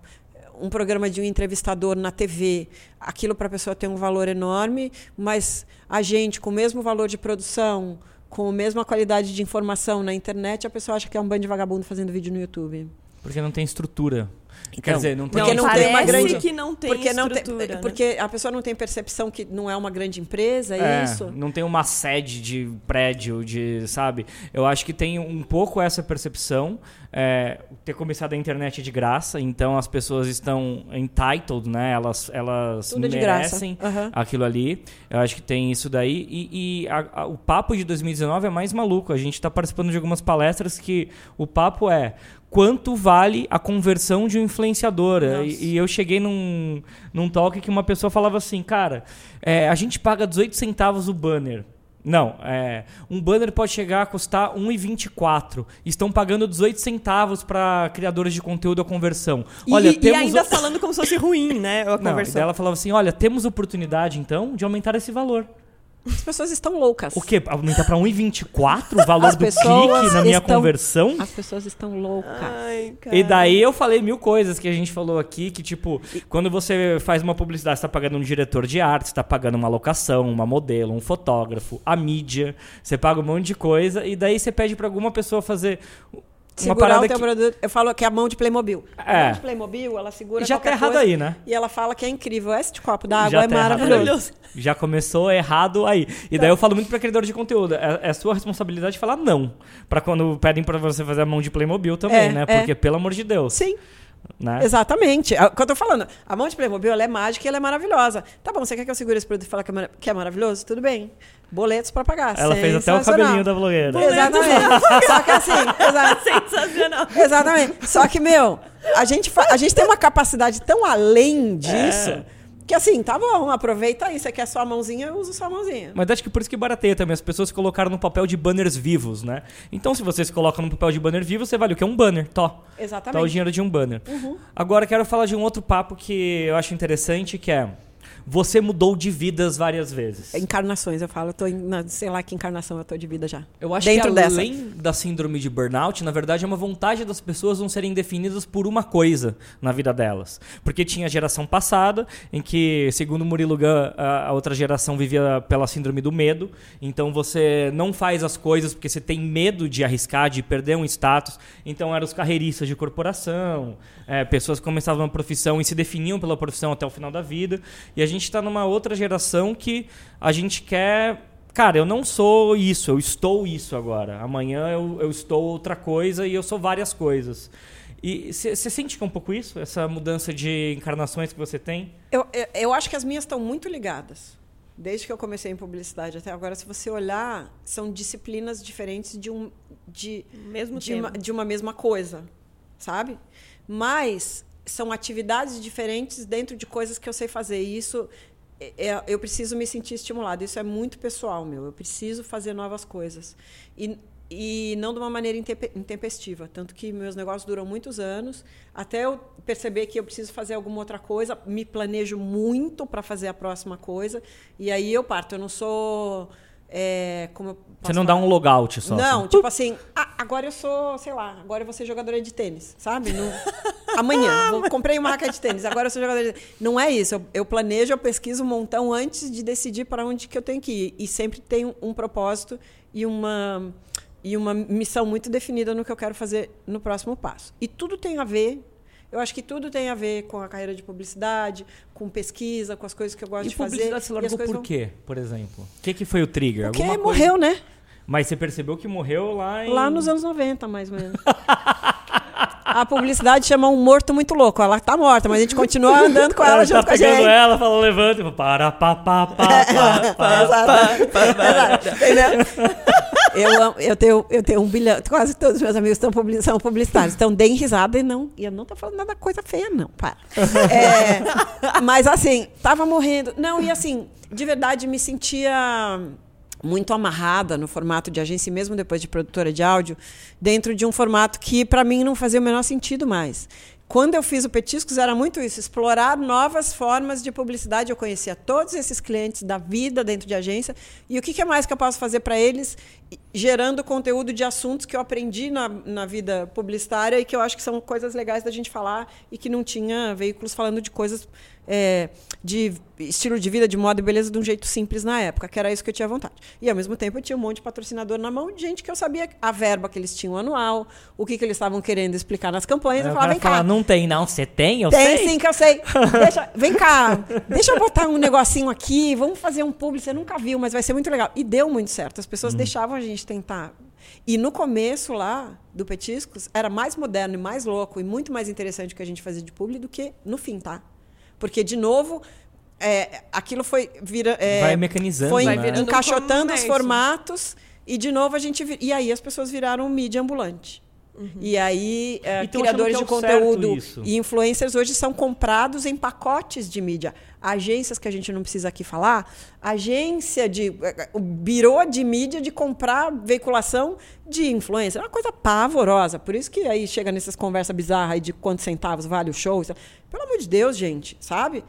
Speaker 2: um programa de um entrevistador na TV, aquilo para a pessoa tem um valor enorme, mas a gente, com o mesmo valor de produção, com a mesma qualidade de informação na internet, a pessoa acha que é um bando de vagabundo fazendo vídeo no YouTube.
Speaker 3: Porque não tem estrutura. Quer
Speaker 2: Então,
Speaker 3: dizer, não tem
Speaker 2: porque não tem uma
Speaker 1: parece
Speaker 2: grande-
Speaker 1: que não tem
Speaker 2: porque não tem,
Speaker 1: estrutura, né?
Speaker 2: porque a pessoa não tem percepção que não é uma grande empresa, é, isso.
Speaker 3: Não tem uma sede de prédio, de, sabe? Eu acho que tem um pouco essa percepção. é, ter começado a internet de graça, então as pessoas estão entitled, né? Elas, elas
Speaker 2: Tudo é de graça.
Speaker 3: merecem
Speaker 2: Aham.
Speaker 3: aquilo ali. Eu acho que tem isso daí. E, e a- a- o papo de 2019 é mais maluco. A gente está participando de algumas palestras que o papo é quanto vale a conversão de um influenciador. E, e eu cheguei num, num talk que uma pessoa falava assim, cara, é, a gente paga 18 centavos o banner. Não, é, um banner pode chegar a custar 1,24. Estão pagando 18 centavos para criadores de conteúdo a conversão.
Speaker 1: E,
Speaker 3: Olha,
Speaker 1: e
Speaker 3: temos
Speaker 1: ainda
Speaker 3: o-
Speaker 1: falando como se fosse ruim, né? A
Speaker 3: não,
Speaker 1: conversão.
Speaker 3: ela falava assim: olha, temos oportunidade então de aumentar esse valor.
Speaker 2: As pessoas estão loucas.
Speaker 3: O quê? Aumentar para 1,24 o valor
Speaker 2: As
Speaker 3: do
Speaker 2: pessoas
Speaker 3: clique na minha
Speaker 2: estão-
Speaker 3: conversão?
Speaker 2: As pessoas estão loucas.
Speaker 1: Ai, cara.
Speaker 3: E daí eu falei mil coisas que a gente falou aqui, que tipo, quando você faz uma publicidade, você tá pagando um diretor de arte, você tá pagando uma locação, uma modelo, um fotógrafo, a mídia, você paga um monte de coisa, e daí você pede pra alguma pessoa fazer uma
Speaker 2: Segurar
Speaker 3: parada
Speaker 2: o teu
Speaker 3: que...
Speaker 2: produto. Eu falo que é a mão de Playmobil. A
Speaker 3: É.
Speaker 2: mão de Playmobil, ela segura
Speaker 3: Já tá errado aí, né?
Speaker 2: E ela fala que é incrível. Esse copo d'água
Speaker 3: Já
Speaker 2: é
Speaker 3: tá
Speaker 2: maravilhoso.
Speaker 3: Já começou errado aí. E daí eu falo muito pra criador de conteúdo. É, é sua responsabilidade falar não. Pra quando pedem pra você fazer a mão de Playmobil também,
Speaker 2: É,
Speaker 3: né?
Speaker 2: é.
Speaker 3: Porque, pelo amor de Deus.
Speaker 2: Sim,
Speaker 3: Né?
Speaker 2: exatamente. É o que eu tô falando. A mão de Playmobil, ela é mágica e ela é maravilhosa. Tá bom, você quer que eu segure esse produto e fale que é, é maravilhoso? Tudo bem. Boletos pra pagar.
Speaker 3: Ela fez até o cabelinho da blogueira.
Speaker 2: Exatamente. Só que assim.
Speaker 1: Sensacional.
Speaker 2: Exatamente. Só que, meu, a gente, fa- a gente tem uma capacidade tão além disso
Speaker 3: É.
Speaker 2: que assim, tá bom, aproveita aí. Você quer sua mãozinha, eu uso sua mãozinha.
Speaker 3: Mas acho que por isso que barateia também. As pessoas colocaram no papel de banners vivos, né? Então, se você se coloca no papel de banner vivo, você vale o que? Um banner, tó. Tá o
Speaker 2: Exatamente.
Speaker 3: dinheiro de um banner. Agora, quero falar de um outro papo que eu acho interessante, que é... Você mudou de vidas várias vezes.
Speaker 2: Encarnações, eu falo, eu tô em, na, sei lá que encarnação eu tô de vida já.
Speaker 3: Eu acho
Speaker 2: Dentro
Speaker 3: que
Speaker 2: dessa.
Speaker 3: além da síndrome de burnout, na verdade é uma vontade das pessoas não serem definidas por uma coisa na vida delas. Porque tinha a geração passada, em que, segundo Murilo Gun, a a outra geração vivia pela síndrome do medo. Então você não faz as coisas porque você tem medo de arriscar, de perder um status. Então eram os carreiristas de corporação, é, pessoas que começavam uma profissão e se definiam pela profissão até o final da vida. E a gente está numa outra geração que a gente quer Cara, eu não sou isso, eu estou isso agora. Amanhã eu, eu estou outra coisa e eu sou várias coisas. E você sente que é um pouco isso? Essa mudança de encarnações que você tem?
Speaker 2: Eu, eu, eu acho que as minhas estão muito ligadas. Desde que eu comecei em publicidade até agora, se você olhar, são disciplinas diferentes de, um, de,
Speaker 1: Mesmo
Speaker 2: de, uma, de uma mesma coisa, sabe? Mas são atividades diferentes dentro de coisas que eu sei fazer. E isso é- é- eu preciso me sentir estimulado. Isso é muito pessoal, meu. Eu preciso fazer novas coisas. E, e não de uma maneira intempe- intempestiva. Tanto que meus negócios duram muitos anos. Até eu perceber que eu preciso fazer alguma outra coisa, me planejo muito para fazer a próxima coisa. E aí eu parto. Eu não sou. É,
Speaker 3: Você não dá
Speaker 2: falar?
Speaker 3: um logout só?
Speaker 2: Não,
Speaker 3: assim?
Speaker 2: tipo assim, ah, agora eu sou, sei lá, agora eu vou ser jogadora de tênis, sabe? No- amanhã, vou, comprei uma raquete de tênis, agora eu sou jogadora de tênis. Não é isso, eu, eu planejo, eu pesquiso um montão antes de decidir para onde que eu tenho que ir. E sempre tenho um propósito e uma, e uma missão muito definida no que eu quero fazer no próximo passo. E tudo tem a ver, eu acho que tudo tem a ver com a carreira de publicidade, com pesquisa, com as coisas que eu gosto
Speaker 3: E
Speaker 2: de fazer.
Speaker 3: publicidade
Speaker 2: e as
Speaker 3: largou
Speaker 2: coisas
Speaker 3: por
Speaker 2: vão-
Speaker 3: quê, por exemplo? O que, que foi o trigger?
Speaker 2: Porque
Speaker 3: Alguma coisa-
Speaker 2: morreu, né?
Speaker 3: Mas você percebeu que morreu lá em...
Speaker 2: Lá nos anos 90, mais ou menos. A publicidade chama um morto muito louco. Ela tá morta, mas a gente continua andando com ela,
Speaker 3: Ela
Speaker 2: junto
Speaker 3: tá
Speaker 2: com a
Speaker 3: pegando
Speaker 2: gente.
Speaker 3: ela, fala, levanta, e para, pá, pá, pá, pá, pá,
Speaker 2: Exato. Exato. Entendeu? Eu, amo- eu, tenho, eu tenho um bilhão. Quase todos os meus amigos estão publi- são publicitários. Então, deem risada e não. E eu não tô falando nada coisa feia, não. Para. É, mas assim, tava morrendo. Não, e assim, de verdade, me sentia muito amarrada no formato de agência, mesmo depois de produtora de áudio, dentro de um formato que, para mim, não fazia o menor sentido mais. Quando eu fiz o Petiscos, era muito isso, explorar novas formas de publicidade. Eu conhecia todos esses clientes da vida dentro de agência. E o que, é mais que eu posso fazer para eles, gerando conteúdo de assuntos que eu aprendi na, na vida publicitária e que eu acho que são coisas legais da gente falar e que não tinha veículos falando de coisas é, de estilo de vida, de moda e beleza de um jeito simples na época, que era isso que eu tinha vontade. E, ao mesmo tempo, eu tinha um monte de patrocinador na mão, de gente que eu sabia a verba que eles tinham anual, o que, que eles estavam querendo explicar nas campanhas. Eu
Speaker 3: o
Speaker 2: falava, vem cá,
Speaker 3: fala, não tem não, você tem? Eu
Speaker 2: tem
Speaker 3: sei.
Speaker 2: sim que eu sei. Deixa- vem cá, deixa eu botar um negocinho aqui, vamos fazer um publi, você nunca viu, mas vai ser muito legal. E deu muito certo, as pessoas deixavam a gente tentar. E no começo lá do Petiscos, era mais moderno e mais louco e muito mais interessante o que a gente fazia de publi do que no fim, tá? Porque, de novo, é, aquilo foi... Vira, é,
Speaker 3: Vai mecanizando,
Speaker 2: Foi
Speaker 3: né?
Speaker 2: Encaixotando os formatos e, de novo, a gente... vi- E aí as pessoas viraram mídia ambulante. E aí, é,
Speaker 3: E
Speaker 2: criadores de
Speaker 3: é
Speaker 2: conteúdo e influencers hoje são comprados em pacotes de mídia. Agências que a gente não precisa aqui falar, agência de. O birô de mídia de comprar veiculação de influencer. É uma coisa pavorosa. Por isso que aí chega nessas conversas bizarras aí de quantos centavos vale o show. Pelo amor de Deus, gente, sabe?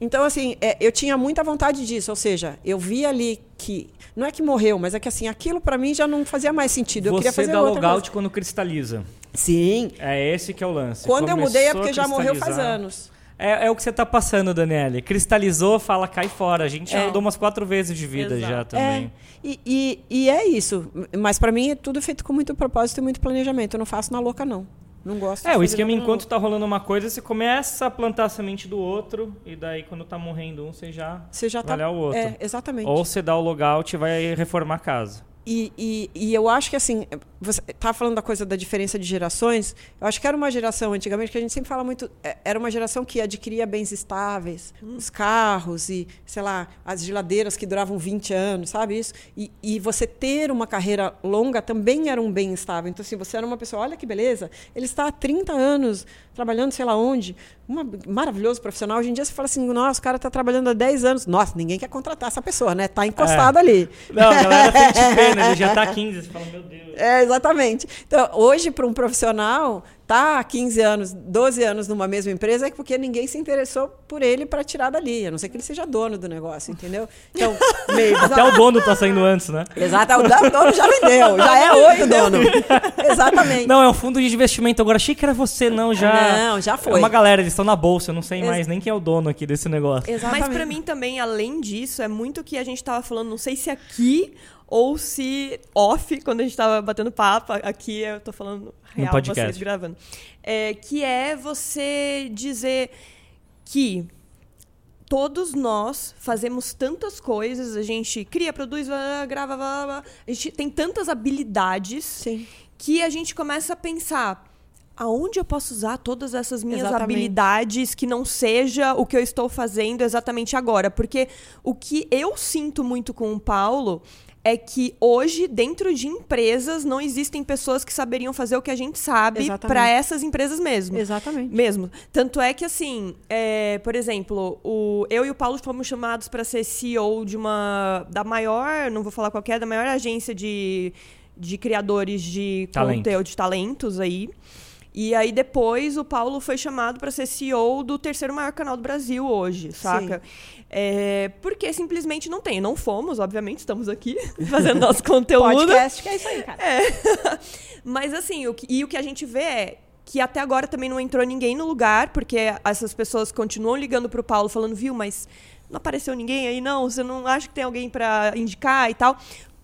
Speaker 2: Então, assim, é, eu tinha muita vontade disso. Ou seja, eu vi ali que. Não é que morreu, mas é que assim, aquilo para mim já não fazia mais sentido. Eu queria fazer
Speaker 3: dá
Speaker 2: outra
Speaker 3: logout
Speaker 2: coisa.
Speaker 3: quando cristaliza.
Speaker 2: Sim.
Speaker 3: É esse que é o lance.
Speaker 2: Quando eu mudei é
Speaker 3: Começou
Speaker 2: porque já morreu faz anos.
Speaker 3: É, é o que você tá passando, Daniele. Cristalizou, fala, cai fora. A gente já
Speaker 2: É.
Speaker 3: andou umas quatro vezes de vida
Speaker 1: Exato.
Speaker 3: já também.
Speaker 2: É, e, e, e é isso. Mas para mim é tudo feito com muito propósito e muito planejamento. Eu não faço na louca, não. Não gosto.
Speaker 3: É, o esquema enquanto tá rolando uma coisa, você começa a plantar a semente do outro, e daí quando tá morrendo um, você já
Speaker 2: Você já tá.
Speaker 3: vai olhar o outro.
Speaker 2: É, exatamente.
Speaker 3: Ou você dá o logout e vai reformar a casa.
Speaker 2: E, e, e eu acho que assim, você estava falando da coisa da diferença de gerações. Eu acho que era uma geração antigamente que a gente sempre fala muito. é, Era uma geração que adquiria bens estáveis, os carros e, sei lá, as geladeiras que duravam 20 anos, sabe isso? E, e você ter uma carreira longa também era um bem estável. Então, assim, você era uma pessoa, olha que beleza, ele está há 30 anos trabalhando, sei lá onde, um maravilhoso profissional. Hoje em dia você fala assim, nossa, o cara está trabalhando há 10 anos. Nossa, ninguém quer contratar essa pessoa, né? Está encostado ali.
Speaker 3: Não, a galera pena, ele já tá 15, você fala, meu Deus.
Speaker 2: É, exatamente. Então, hoje, para um profissional, tá há 15 anos, 12 anos numa mesma empresa é porque ninguém se interessou por ele para tirar dali. A não ser que ele seja dono do negócio, entendeu? Então, meio
Speaker 3: Até o dono tá saindo antes, né?
Speaker 2: Exato, o dono já vendeu, já é outro dono. Exatamente.
Speaker 3: Não, é um fundo de investimento. Agora achei que era você, não, já.
Speaker 2: Não, já foi.
Speaker 3: É uma galera, eles estão na bolsa, eu não sei
Speaker 2: Ex-
Speaker 3: mais nem quem é o dono aqui desse negócio.
Speaker 2: Exatamente.
Speaker 1: Mas pra mim também, além disso, é muito o que a gente tava falando, não sei se aqui ou se off, quando a gente tava batendo papo, aqui eu tô falando real,
Speaker 3: podcast.
Speaker 1: vocês gravando. É, que é você dizer que todos nós fazemos tantas coisas, a gente cria, produz, grava, blá, blá, blá. a gente tem tantas habilidades
Speaker 2: Sim.
Speaker 1: que a gente começa a pensar aonde eu posso usar todas essas minhas
Speaker 2: Exatamente.
Speaker 1: habilidades que não seja o que eu estou fazendo exatamente agora, porque o que eu sinto muito com o Paulo é que hoje dentro de empresas não existem pessoas que saberiam fazer o que a gente sabe para essas empresas mesmo.
Speaker 2: Exatamente.
Speaker 1: Mesmo. Tanto é que, assim, é, por exemplo, o, eu e o Paulo fomos chamados para ser CEO de uma. da maior, não vou falar qual que é, da maior agência de, de criadores de
Speaker 3: Talento.
Speaker 1: conteúdo, de talentos aí. E aí depois o Paulo foi chamado para ser CEO do terceiro maior canal do Brasil hoje, saca? É, porque simplesmente não tem. Não fomos, obviamente, estamos aqui fazendo nosso conteúdo.
Speaker 2: Podcast, que é isso aí, cara.
Speaker 1: Mas assim, o que, e o que a gente vê é que até agora também não entrou ninguém no lugar, porque essas pessoas continuam ligando pro Paulo falando, viu, mas não apareceu ninguém aí, não? Você não acha que tem alguém para indicar e tal?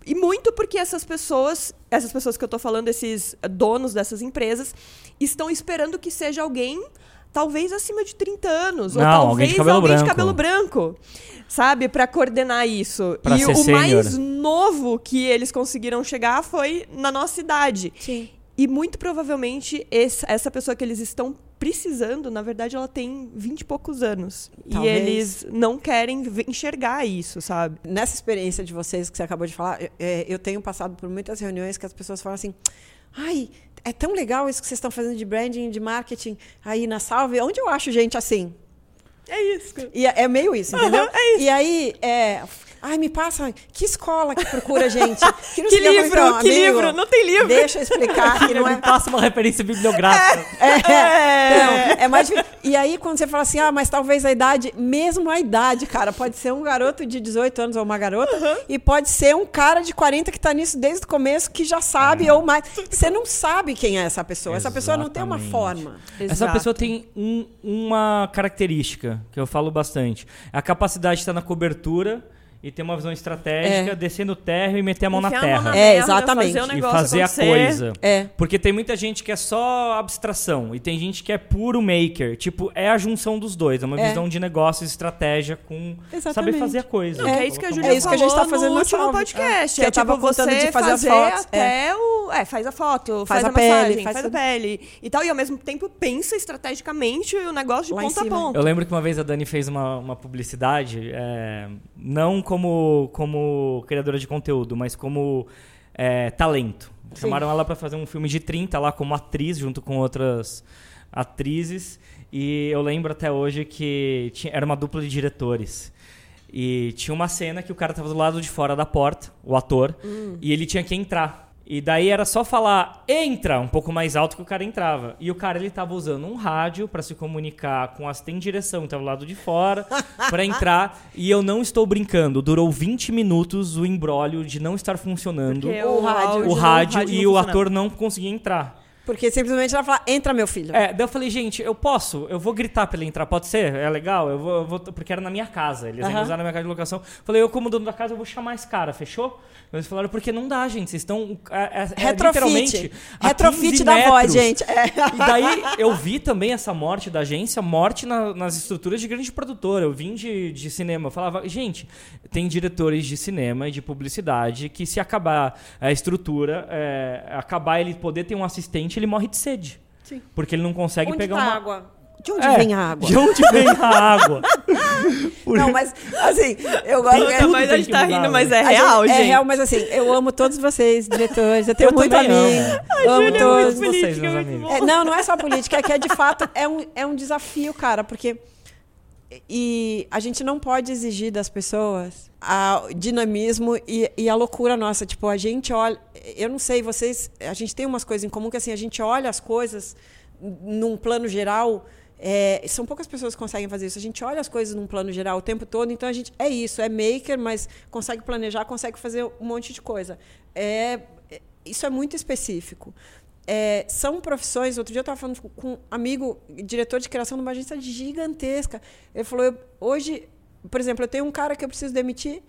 Speaker 1: E muito porque essas pessoas, essas pessoas que eu tô falando, esses donos dessas empresas, estão esperando que seja alguém talvez acima de 30 anos, ou
Speaker 3: Não, alguém
Speaker 1: talvez
Speaker 3: de cabelo
Speaker 1: alguém de
Speaker 3: branco.
Speaker 1: cabelo branco, sabe, Pra coordenar isso.
Speaker 3: Pra
Speaker 1: e
Speaker 3: ser
Speaker 1: o mais novo que eles conseguiram chegar foi na nossa idade.
Speaker 2: Sim.
Speaker 1: E muito provavelmente esse- essa pessoa que eles estão precisando, na verdade, ela tem 20 e poucos anos.
Speaker 2: Talvez.
Speaker 1: E eles não querem enxergar isso, sabe?
Speaker 2: Nessa experiência de vocês que você acabou de falar, eu- é, eu tenho passado por muitas reuniões que as pessoas falam assim: ai, é tão legal isso que vocês estão fazendo de branding, de marketing aí na Salve. Onde eu acho gente assim?
Speaker 1: É isso.
Speaker 2: E é é meio isso, entendeu?
Speaker 1: é isso.
Speaker 2: E aí, é. Ai, me passa. Que escola que procura gente? não
Speaker 1: Que
Speaker 2: sei o eu falei,
Speaker 1: livro?
Speaker 2: então,
Speaker 1: que
Speaker 2: amigo,
Speaker 1: livro? Não tem livro.
Speaker 2: Deixa eu explicar que não
Speaker 3: Me
Speaker 2: é.
Speaker 3: passa uma referência bibliográfica.
Speaker 2: É, não, é mais difícil. E aí, quando você fala assim, ah, mas talvez a idade, mesmo a idade, cara, pode ser um garoto de 18 anos ou uma garota, e pode ser um cara de 40 que tá nisso desde o começo, que já sabe, ou mais. Você não sabe quem é essa pessoa. Essa pessoa não tem uma forma.
Speaker 3: Essa
Speaker 1: Exato.
Speaker 3: pessoa tem um- uma característica que eu falo bastante. É a capacidade de estar na cobertura e ter uma visão estratégica,
Speaker 2: É.
Speaker 3: descer no terra e meter a mão na
Speaker 1: Enfiar a
Speaker 3: terra.
Speaker 1: mão na
Speaker 2: É,
Speaker 1: merda,
Speaker 2: exatamente.
Speaker 1: Fazer o
Speaker 3: e fazer a
Speaker 1: acontecer.
Speaker 3: coisa.
Speaker 2: É.
Speaker 3: Porque tem muita gente que é só abstração e tem gente que é puro maker. Tipo, é a junção dos dois. É uma
Speaker 2: É.
Speaker 3: visão de negócios, estratégia com saber
Speaker 2: Exatamente.
Speaker 3: fazer a coisa.
Speaker 1: Não, que é isso que a Júlia
Speaker 2: É isso que a gente
Speaker 1: falou
Speaker 2: tá fazendo
Speaker 1: no
Speaker 2: na
Speaker 1: último
Speaker 2: Salve.
Speaker 1: podcast.
Speaker 2: É.
Speaker 1: É,
Speaker 2: tava
Speaker 1: tipo,
Speaker 2: contando
Speaker 1: você
Speaker 2: de fazer as
Speaker 1: fazer
Speaker 2: fotos,
Speaker 1: até o... É, faz a foto, faz,
Speaker 2: a
Speaker 1: a,
Speaker 2: pele,
Speaker 1: massagem,
Speaker 2: faz
Speaker 1: faz, a pele e tal. E ao mesmo tempo pensa estrategicamente o negócio de
Speaker 2: Lá
Speaker 1: ponta a ponta.
Speaker 3: Eu lembro que uma vez a Dani fez uma, uma publicidade, é, não como, como criadora de conteúdo, mas como é, talento.
Speaker 2: Sim.
Speaker 3: Chamaram ela para fazer um filme de 30 lá como atriz, junto com outras atrizes. E eu lembro até hoje que tinha- era uma dupla de diretores. E tinha uma cena que o cara tava do lado de fora da porta, o ator, e ele tinha que entrar. E daí era só falar entra um pouco mais alto que o cara entrava. E o cara ele tava usando um rádio para se comunicar com o assistente de direção, que tava do lado de fora, para entrar. E eu não estou brincando, durou 20 minutos o embrólio de não estar funcionando
Speaker 1: Porque
Speaker 2: O rádio.
Speaker 1: áudio
Speaker 3: o
Speaker 1: não-
Speaker 3: rádio, e o ator não conseguia entrar.
Speaker 2: Porque simplesmente ela fala, entra, meu filho.
Speaker 3: É, daí eu falei, gente, eu posso, eu vou gritar pra ele entrar, pode ser? É legal? Eu vou, eu vou- porque era na minha casa, eles iam
Speaker 2: Aham.
Speaker 3: usar na minha casa de locação. Falei, eu como dono da casa, eu vou chamar esse cara, fechou? Eles falaram, porque não dá, gente, vocês estão, é, é, é
Speaker 2: Retrofit. Retrofit
Speaker 3: 15
Speaker 2: da voz,
Speaker 3: metros.
Speaker 2: gente. É.
Speaker 3: E daí eu vi também essa morte da agência, morte na- nas estruturas de grande produtora. Eu vim de, de cinema, eu falava, gente, tem diretores de cinema e de publicidade que se acabar a estrutura, é, acabar ele poder ter um assistente, ele morre de sede.
Speaker 2: Sim.
Speaker 3: Porque ele não consegue
Speaker 2: Onde
Speaker 3: pegar
Speaker 2: tá
Speaker 3: uma.
Speaker 2: água? De onde
Speaker 3: É,
Speaker 2: vem a água?
Speaker 3: De onde vem a água? Por-
Speaker 2: Não, mas assim, eu gosto.
Speaker 1: Puta, mas a gente tá rindo, mas é
Speaker 2: gente-
Speaker 1: real, gente.
Speaker 2: É real, mas assim, eu amo todos vocês, diretores. Eu tenho
Speaker 3: Eu
Speaker 2: muito amigo.
Speaker 3: amo.
Speaker 2: Amo
Speaker 1: é muito
Speaker 2: todos.
Speaker 3: vocês,
Speaker 1: política,
Speaker 3: meus
Speaker 1: muito
Speaker 3: amigos.
Speaker 2: É, não, não é só política, é que é de fato é um, é um desafio, cara, porque e a gente não pode exigir das pessoas a dinamismo e, e a loucura nossa. Tipo, a gente olha. Eu não sei, vocês. A gente tem umas coisas em comum que assim, a gente olha as coisas num plano geral. É, são poucas pessoas que conseguem fazer isso. A gente olha as coisas num plano geral o tempo todo, então a gente é isso, é maker, mas consegue planejar, consegue fazer um monte de coisa. É, é isso é muito específico. É, são profissões. Outro dia eu estava falando com um amigo, diretor de criação de uma agência gigantesca. Ele falou: eu, hoje, por exemplo, eu tenho um cara que eu preciso demitir,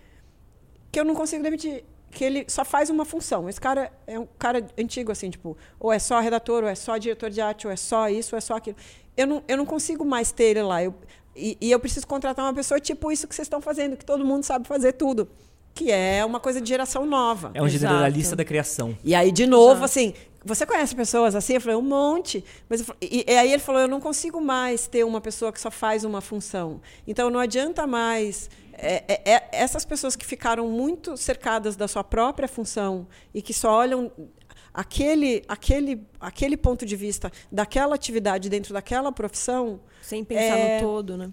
Speaker 2: que eu não consigo demitir que ele só faz uma função. Esse cara é um cara antigo, assim, tipo, ou é só redator, ou é só diretor de arte, ou é só isso, ou é só aquilo eu não, eu não consigo mais ter ele lá. Eu, e, e eu preciso contratar uma pessoa tipo isso que vocês estão fazendo, que todo mundo sabe fazer tudo que é uma coisa de geração nova.
Speaker 3: É um Exato. generalista da criação.
Speaker 2: E aí, de novo, Exato. assim, você conhece pessoas assim? Eu falei, um monte. Mas e, e, aí ele falou, eu não consigo mais ter uma pessoa que só faz uma função. Então não adianta mais. É, é, é, essas pessoas que ficaram muito cercadas da sua própria função e que só olham aquele, aquele, aquele ponto de vista daquela atividade dentro daquela profissão.
Speaker 1: Sem pensar é, no todo, né?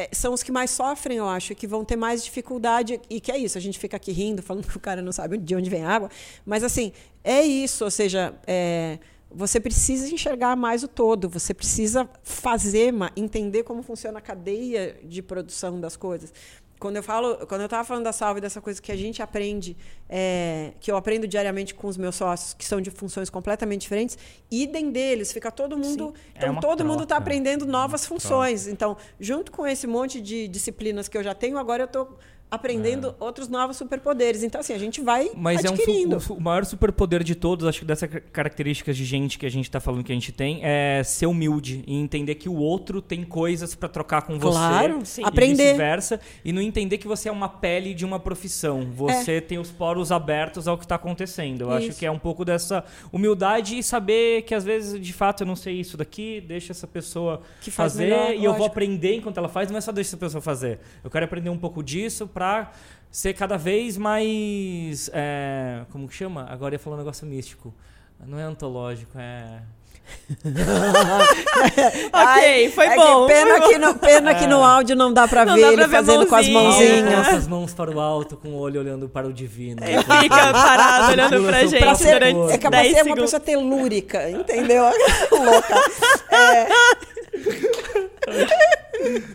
Speaker 2: É, são os que mais sofrem, eu acho, que vão ter mais dificuldade. E que é isso, a gente fica aqui rindo, falando que o cara não sabe de onde vem a água. Mas, assim, é isso. Ou seja, é, você precisa enxergar mais o todo, você precisa fazer, entender como funciona a cadeia de produção das coisas quando eu falo, quando eu estava falando da salve dessa coisa que a gente aprende, é, que eu aprendo diariamente com os meus sócios, que são de funções completamente diferentes, idem deles, fica todo mundo, Sim. então é todo troca. mundo está aprendendo novas funções. Troca. Então, junto com esse monte de disciplinas que eu já tenho, agora eu estou aprendendo é. outros novos superpoderes. Então, assim, a gente vai Mas adquirindo.
Speaker 3: é um, o maior superpoder de todos, acho que dessas características de gente que a gente está falando que a gente tem, é ser humilde e entender que o outro tem coisas para trocar com você.
Speaker 2: Claro,
Speaker 3: sim. aprender. E vice-versa. E não entender que você é uma pele de uma profissão. Você é. tem os poros abertos ao que está acontecendo. Eu isso. acho que é um pouco dessa humildade e saber que, às vezes, de fato, eu não sei isso daqui, deixa essa pessoa que fazer melhor, e lógico. eu vou aprender enquanto ela faz. Não é só deixar essa pessoa fazer. Eu quero aprender um pouco disso para ser cada vez mais. É, como que chama? Agora ia falar um negócio místico. Não é antológico, é.
Speaker 1: ok, foi é bom.
Speaker 2: Que pena,
Speaker 1: foi
Speaker 2: que no, pena é. que no áudio não dá pra não ver dá pra ele ver fazendo com as mãozinhas.
Speaker 3: as mãos para o alto, com o olho olhando para o divino.
Speaker 1: É, fica parado olhando pra gente pra ser, durante É que
Speaker 2: você
Speaker 1: é
Speaker 2: uma pessoa telúrica, entendeu? Louca. É.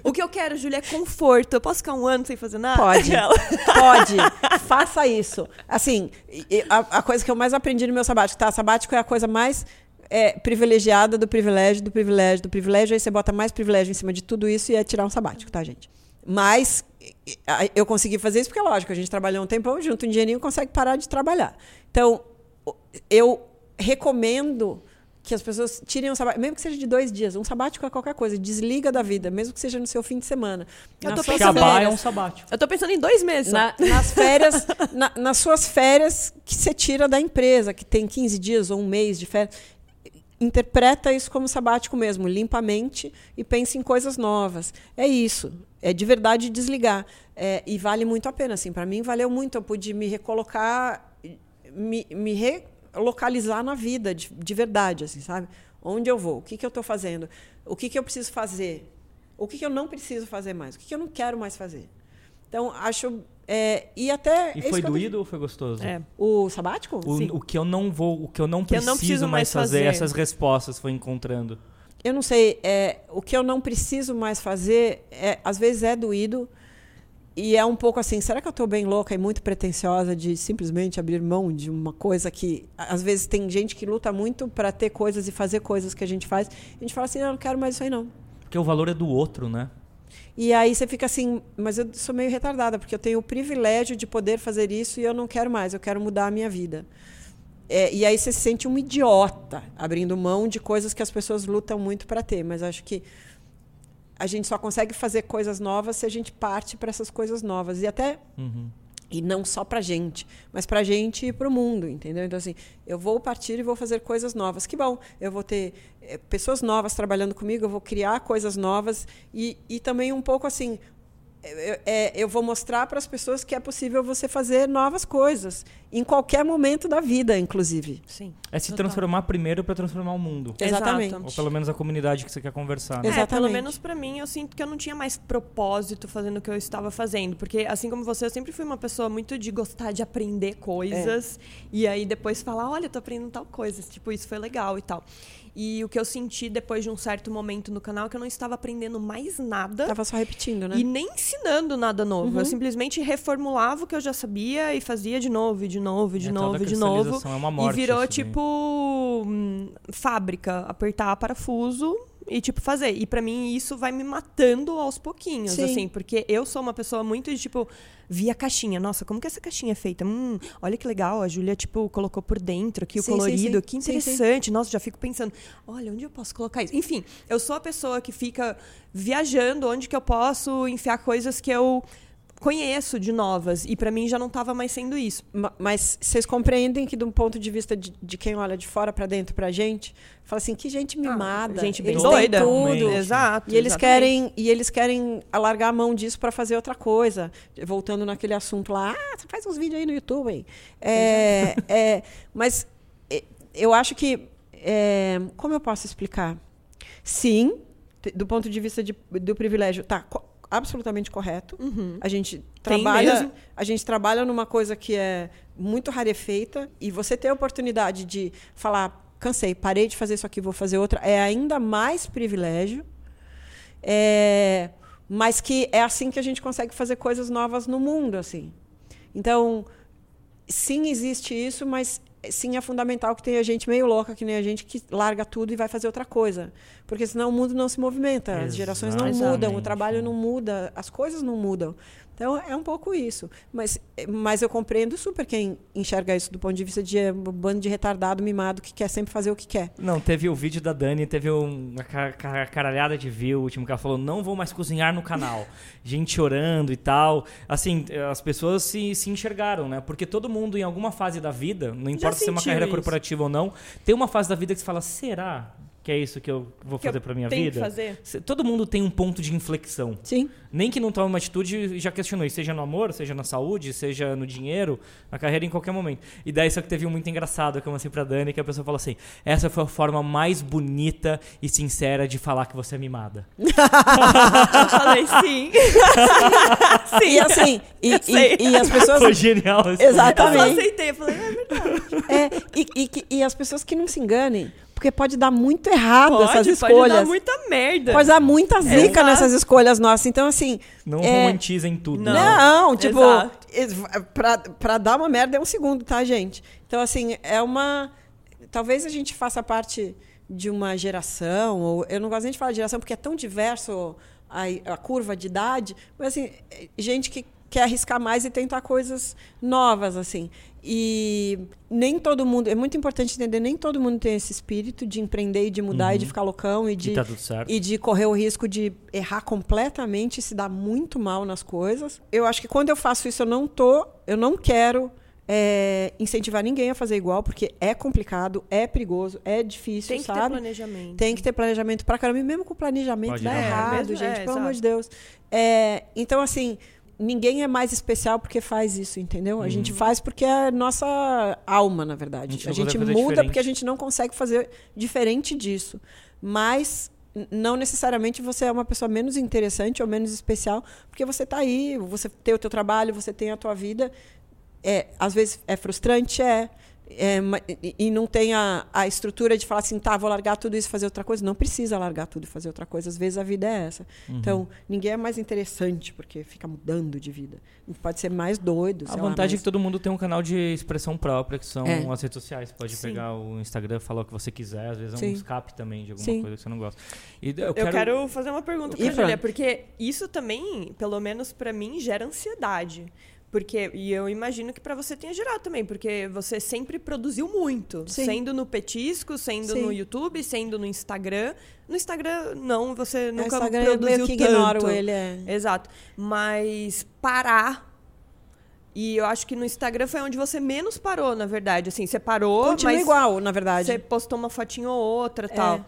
Speaker 1: O que eu quero, Júlia, é conforto. Eu posso ficar um ano sem fazer nada?
Speaker 2: Pode. Pode. Faça isso. Assim, a, a, coisa que eu mais aprendi no meu sabático, tá? Sabático é a coisa mais é, privilegiada do privilégio, do privilégio, do privilégio. Aí você bota mais privilégio em cima de tudo isso e é tirar um sabático, tá, gente? Mas eu consegui fazer isso porque, lógico, a gente trabalhou um tempão junto, um dinheirinho consegue parar de trabalhar. Então, eu recomendo que as pessoas tirem um sabático, mesmo que seja de dois dias, um sabático é qualquer coisa, desliga da vida, mesmo que seja no seu fim de semana.
Speaker 1: Eu tô pensando,
Speaker 3: é um sabático.
Speaker 1: Eu tô pensando em dois meses.
Speaker 2: Na, nas férias, na, nas suas férias que você tira da empresa, que tem 15 dias ou um mês de férias, interpreta isso como sabático mesmo, limpamente e pense em coisas novas. É isso, é de verdade desligar. É, e vale muito a pena, assim, para mim valeu muito, eu pude me recolocar, me, me re localizar na vida, de, de verdade, assim, sabe? Onde eu vou? O que, que eu estou fazendo? O que, que eu preciso fazer? O que, que eu não preciso fazer mais? O que, que eu não quero mais fazer? Então, acho. É, e até.
Speaker 3: E foi doído ou foi gostoso?
Speaker 2: É. O sabático?
Speaker 3: O, o, que eu não vou, o que eu não, que preciso, eu não preciso mais fazer, fazer, essas respostas foi encontrando.
Speaker 2: Eu não sei. É, o que eu não preciso mais fazer, é, às vezes é doído. E é um pouco assim, será que eu estou bem louca e muito pretensiosa de simplesmente abrir mão de uma coisa que às vezes tem gente que luta muito para ter coisas e fazer coisas que a gente faz. A gente fala assim, não, não quero mais isso aí não.
Speaker 3: Porque o valor é do outro, né?
Speaker 2: E aí você fica assim, mas eu sou meio retardada, porque eu tenho o privilégio de poder fazer isso e eu não quero mais, eu quero mudar a minha vida. É, e aí você se sente um idiota abrindo mão de coisas que as pessoas lutam muito para ter. Mas acho que a gente só consegue fazer coisas novas se a gente parte para essas coisas novas. E até. Uhum. E não só para gente, mas para gente e para o mundo, entendeu? Então, assim, eu vou partir e vou fazer coisas novas. Que bom, eu vou ter é, pessoas novas trabalhando comigo, eu vou criar coisas novas e, e também um pouco assim, é, eu vou mostrar para as pessoas que é possível você fazer novas coisas em qualquer momento da vida, inclusive.
Speaker 1: Sim.
Speaker 3: É se
Speaker 1: Total.
Speaker 3: transformar primeiro para transformar o mundo.
Speaker 2: Exatamente.
Speaker 1: Exato.
Speaker 3: Ou pelo menos a comunidade que você quer conversar. né?
Speaker 1: É, pelo
Speaker 2: Exatamente.
Speaker 1: menos pra mim, eu sinto que eu não tinha mais propósito fazendo o que eu estava fazendo. Porque, assim como você, eu sempre fui uma pessoa muito de gostar de aprender coisas. E aí depois falar, olha, eu tô aprendendo tal coisa. Tipo, isso foi legal e tal. E o que eu senti depois de um certo momento no canal é que eu não estava aprendendo mais nada.
Speaker 2: Tava só repetindo, né?
Speaker 1: E nem ensinando nada novo. Eu simplesmente reformulava o que eu já sabia e fazia de novo, e de novo, e de
Speaker 3: É,
Speaker 1: novo, e de novo.
Speaker 3: É uma
Speaker 1: E
Speaker 3: morte
Speaker 1: virou
Speaker 3: isso daí.
Speaker 1: tipo hum, fábrica, apertar parafuso e tipo fazer. E pra mim isso vai me matando aos pouquinhos,
Speaker 2: Sim.
Speaker 1: assim, porque eu sou uma pessoa muito de tipo via caixinha. Nossa, como que essa caixinha é feita? Hum, olha que legal, a Júlia tipo colocou por dentro aqui o
Speaker 2: Sim, sim,
Speaker 1: colorido,
Speaker 2: sim.
Speaker 1: que
Speaker 2: Sim, sim.
Speaker 1: interessante. Nossa, já fico pensando, olha, onde eu posso colocar isso? Enfim, eu sou a pessoa que fica viajando onde que eu posso enfiar coisas que eu conheço de novas e pra mim já não tava mais sendo isso.
Speaker 2: Ma- Mas vocês compreendem que, de um ponto de vista de, de quem olha de fora pra dentro pra gente, fala assim, que gente mimada.
Speaker 1: Ah, gente bem doida.
Speaker 2: tudo.
Speaker 1: Exato.
Speaker 2: E eles
Speaker 1: exatamente.
Speaker 2: querem e eles querem alargar a mão disso para fazer outra coisa. Voltando naquele assunto lá, ah, você faz uns vídeos aí no YouTube. Hein? É, é, mas eu acho que é, como eu posso explicar? Sim, do ponto de vista de- do privilégio, tá absolutamente correto. A gente
Speaker 1: Tem
Speaker 2: trabalha,
Speaker 1: mesmo.
Speaker 2: a gente trabalha numa coisa que é muito rarefeita e você ter a oportunidade de falar, cansei, parei de fazer isso aqui, vou fazer outra, é ainda mais privilégio. É, mas que é assim que a gente consegue fazer coisas novas no mundo, assim. Então, sim, existe isso, mas sim é fundamental que tenha gente meio louca, que nem a gente, que larga tudo e vai fazer outra coisa. Porque senão o mundo não se movimenta, as gerações não
Speaker 3: Exatamente.
Speaker 2: mudam, o trabalho não muda, as coisas não mudam. Então é um pouco isso. Mas, mas eu compreendo super quem enxerga isso do ponto de vista de é, um bando de retardado mimado que quer sempre fazer o que quer.
Speaker 3: Não, teve o vídeo da Dani, teve um- uma ca- ca- caralhada de view, o último que ela falou, não vou mais cozinhar no canal. Gente chorando e tal. Assim, as pessoas se, se enxergaram, né? Porque todo mundo, em alguma fase da vida, não importa se é uma carreira
Speaker 1: isso.
Speaker 3: corporativa ou não, tem uma fase da vida que você fala, será que é isso que eu vou
Speaker 1: Que
Speaker 3: fazer pra minha
Speaker 1: tenho que
Speaker 3: vida?
Speaker 1: fazer.
Speaker 3: Cê- Todo mundo tem um ponto de inflexão.
Speaker 2: Sim.
Speaker 3: Nem que não tome uma atitude, já questionou isso, seja no amor, seja na saúde, seja no dinheiro, na carreira, em qualquer momento. E daí só que teve um muito engraçado que eu mostrei pra Dani, que a pessoa falou assim, essa foi a forma mais bonita e sincera de falar que você é mimada.
Speaker 1: Eu falei sim. sim.
Speaker 2: E assim, e, e- e as pessoas.
Speaker 3: Foi genial. assim.
Speaker 1: Eu
Speaker 2: Exatamente.
Speaker 1: aceitei. Eu falei, é verdade.
Speaker 2: É, e, e e as pessoas que não se enganem, porque pode dar muito errado
Speaker 1: Pode,
Speaker 2: essas
Speaker 1: pode
Speaker 2: escolhas.
Speaker 1: dar muita merda.
Speaker 2: Pode dar muita zica
Speaker 1: Exato.
Speaker 2: nessas escolhas nossas. Então, assim.
Speaker 3: Não
Speaker 2: é,
Speaker 3: romantizem tudo.
Speaker 1: Não.
Speaker 3: né?
Speaker 2: Não, tipo,
Speaker 1: Exato.
Speaker 2: es- pra, pra dar uma merda é um segundo, tá, gente? Então, assim, é uma. Talvez a gente faça parte de uma geração, ou eu não gosto nem de falar de geração, porque é tão diverso a, a curva de idade, mas assim, é gente que quer arriscar mais e tentar coisas novas, assim. E nem todo mundo, é muito importante entender, nem todo mundo tem esse espírito de empreender e de mudar e de ficar loucão e de
Speaker 3: E tá tudo certo.
Speaker 2: e de correr o risco de errar completamente e se dar muito mal nas coisas. Eu acho que quando eu faço isso, eu não tô, eu não quero é, incentivar ninguém a fazer igual, porque é complicado, é perigoso, é difícil,
Speaker 1: Tem que ter
Speaker 2: sabe?
Speaker 1: planejamento.
Speaker 2: Tem que ter planejamento pra caramba, e mesmo com o planejamento
Speaker 3: Pode
Speaker 2: dá errado.
Speaker 1: É,
Speaker 2: gente,
Speaker 1: é,
Speaker 2: pelo
Speaker 1: exato.
Speaker 2: amor de Deus. É, então, assim, ninguém é mais especial porque faz isso, entendeu? A gente faz porque é a nossa alma, na verdade.
Speaker 3: Uhum. A gente
Speaker 2: A gente, muda
Speaker 3: diferente.
Speaker 2: porque a gente não consegue fazer diferente disso. Mas não necessariamente você é uma pessoa menos interessante ou menos especial, porque você está aí, você tem o teu trabalho, você tem a tua vida. É, às vezes é frustrante, é. É, e, não tem a, a estrutura de falar assim, tá, vou largar tudo isso e fazer outra coisa. Não precisa largar tudo e fazer outra coisa. Às vezes a vida é essa.
Speaker 3: Uhum.
Speaker 2: Então, ninguém é mais interessante porque fica mudando de vida. Pode ser mais doido.
Speaker 3: A
Speaker 2: sei lá,
Speaker 3: vantagem é
Speaker 2: mais-
Speaker 3: que todo mundo tem um canal de expressão própria, que são
Speaker 2: É.
Speaker 3: as redes sociais. Pode
Speaker 1: Sim.
Speaker 3: pegar o Instagram, falar o que você quiser, às vezes é um
Speaker 2: Sim.
Speaker 3: escape também de alguma
Speaker 2: Sim.
Speaker 3: coisa que você não gosta. E eu
Speaker 1: Eu
Speaker 3: quero,
Speaker 1: quero... fazer uma pergunta pra Julia, porque isso também, pelo menos pra mim, gera ansiedade. Porque, e eu imagino que pra você tenha gerado também, porque você sempre produziu muito.
Speaker 2: Sim.
Speaker 1: Sendo no Petisco, sendo
Speaker 2: Sim.
Speaker 1: no YouTube, sendo no Instagram. No Instagram, não, você
Speaker 2: O
Speaker 1: nunca
Speaker 2: Instagram eu
Speaker 1: produziu
Speaker 2: meio que
Speaker 1: tanto.
Speaker 2: ignoro ele. É.
Speaker 1: Exato. Mas parar. E eu acho que no Instagram foi onde você menos parou, na verdade. Assim, você parou,
Speaker 2: Continua
Speaker 1: mas
Speaker 2: igual, na verdade.
Speaker 1: você postou uma fotinho ou outra
Speaker 2: É.
Speaker 1: tal.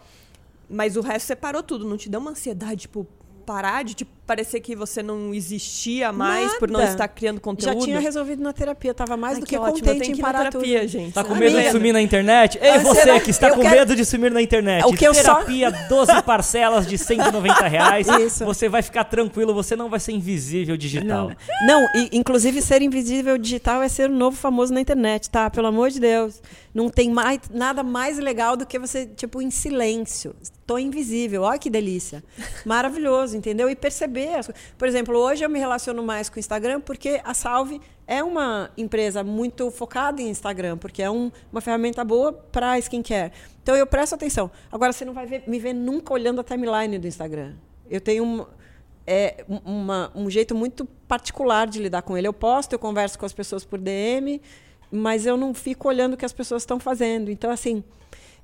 Speaker 1: Mas o resto você parou tudo. Não te deu uma ansiedade, tipo, parar de tipo, parecer que você não existia mais por não
Speaker 2: Nada.
Speaker 1: estar criando conteúdo?
Speaker 2: Já tinha resolvido na terapia, tava mais
Speaker 1: Ai,
Speaker 2: do
Speaker 1: que
Speaker 2: que,
Speaker 1: ótimo, eu
Speaker 2: contente
Speaker 1: tenho
Speaker 2: em
Speaker 1: que
Speaker 2: parar
Speaker 1: terapia,
Speaker 2: tudo.
Speaker 1: gente.
Speaker 3: Tá com medo de
Speaker 2: amiga.
Speaker 3: sumir na internet? Ei,
Speaker 2: Ah,
Speaker 3: você
Speaker 2: será?
Speaker 3: que está
Speaker 2: Eu
Speaker 3: com
Speaker 2: quero-
Speaker 3: medo de sumir na internet.
Speaker 2: O que eu só-
Speaker 3: Terapia, 12 parcelas de 190 reais.
Speaker 2: Isso.
Speaker 3: Você vai ficar tranquilo, você não vai ser invisível digital.
Speaker 2: Não, não e, inclusive ser invisível digital é ser o novo famoso na internet, tá? Pelo amor de Deus. Não tem mais, nada mais legal do que você, tipo, em silêncio. Tô invisível, olha que delícia. Maravilhoso, entendeu? E perceber. As... coisas. Por exemplo, hoje eu me relaciono mais com o Instagram porque a Salve é uma empresa muito focada em Instagram, porque é um- uma ferramenta boa para skincare. Então eu presto atenção. Agora, você não vai ver- me ver nunca olhando a timeline do Instagram. Eu tenho um, é, um- uma- um jeito muito particular de lidar com ele. Eu posto, eu converso com as pessoas por DM, mas eu não fico olhando o que as pessoas estão fazendo. Então, assim,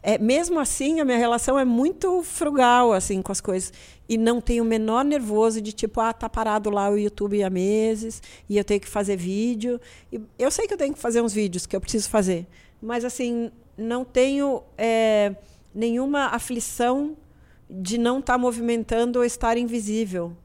Speaker 2: é, mesmo assim, a minha relação é muito frugal assim com as coisas. E não tenho o menor nervoso de tipo, ah, tá parado lá o YouTube há meses e eu tenho que fazer vídeo. E eu sei que eu tenho que fazer uns vídeos que eu preciso fazer, mas assim, não tenho é, nenhuma aflição de não estar movimentando ou estar invisível.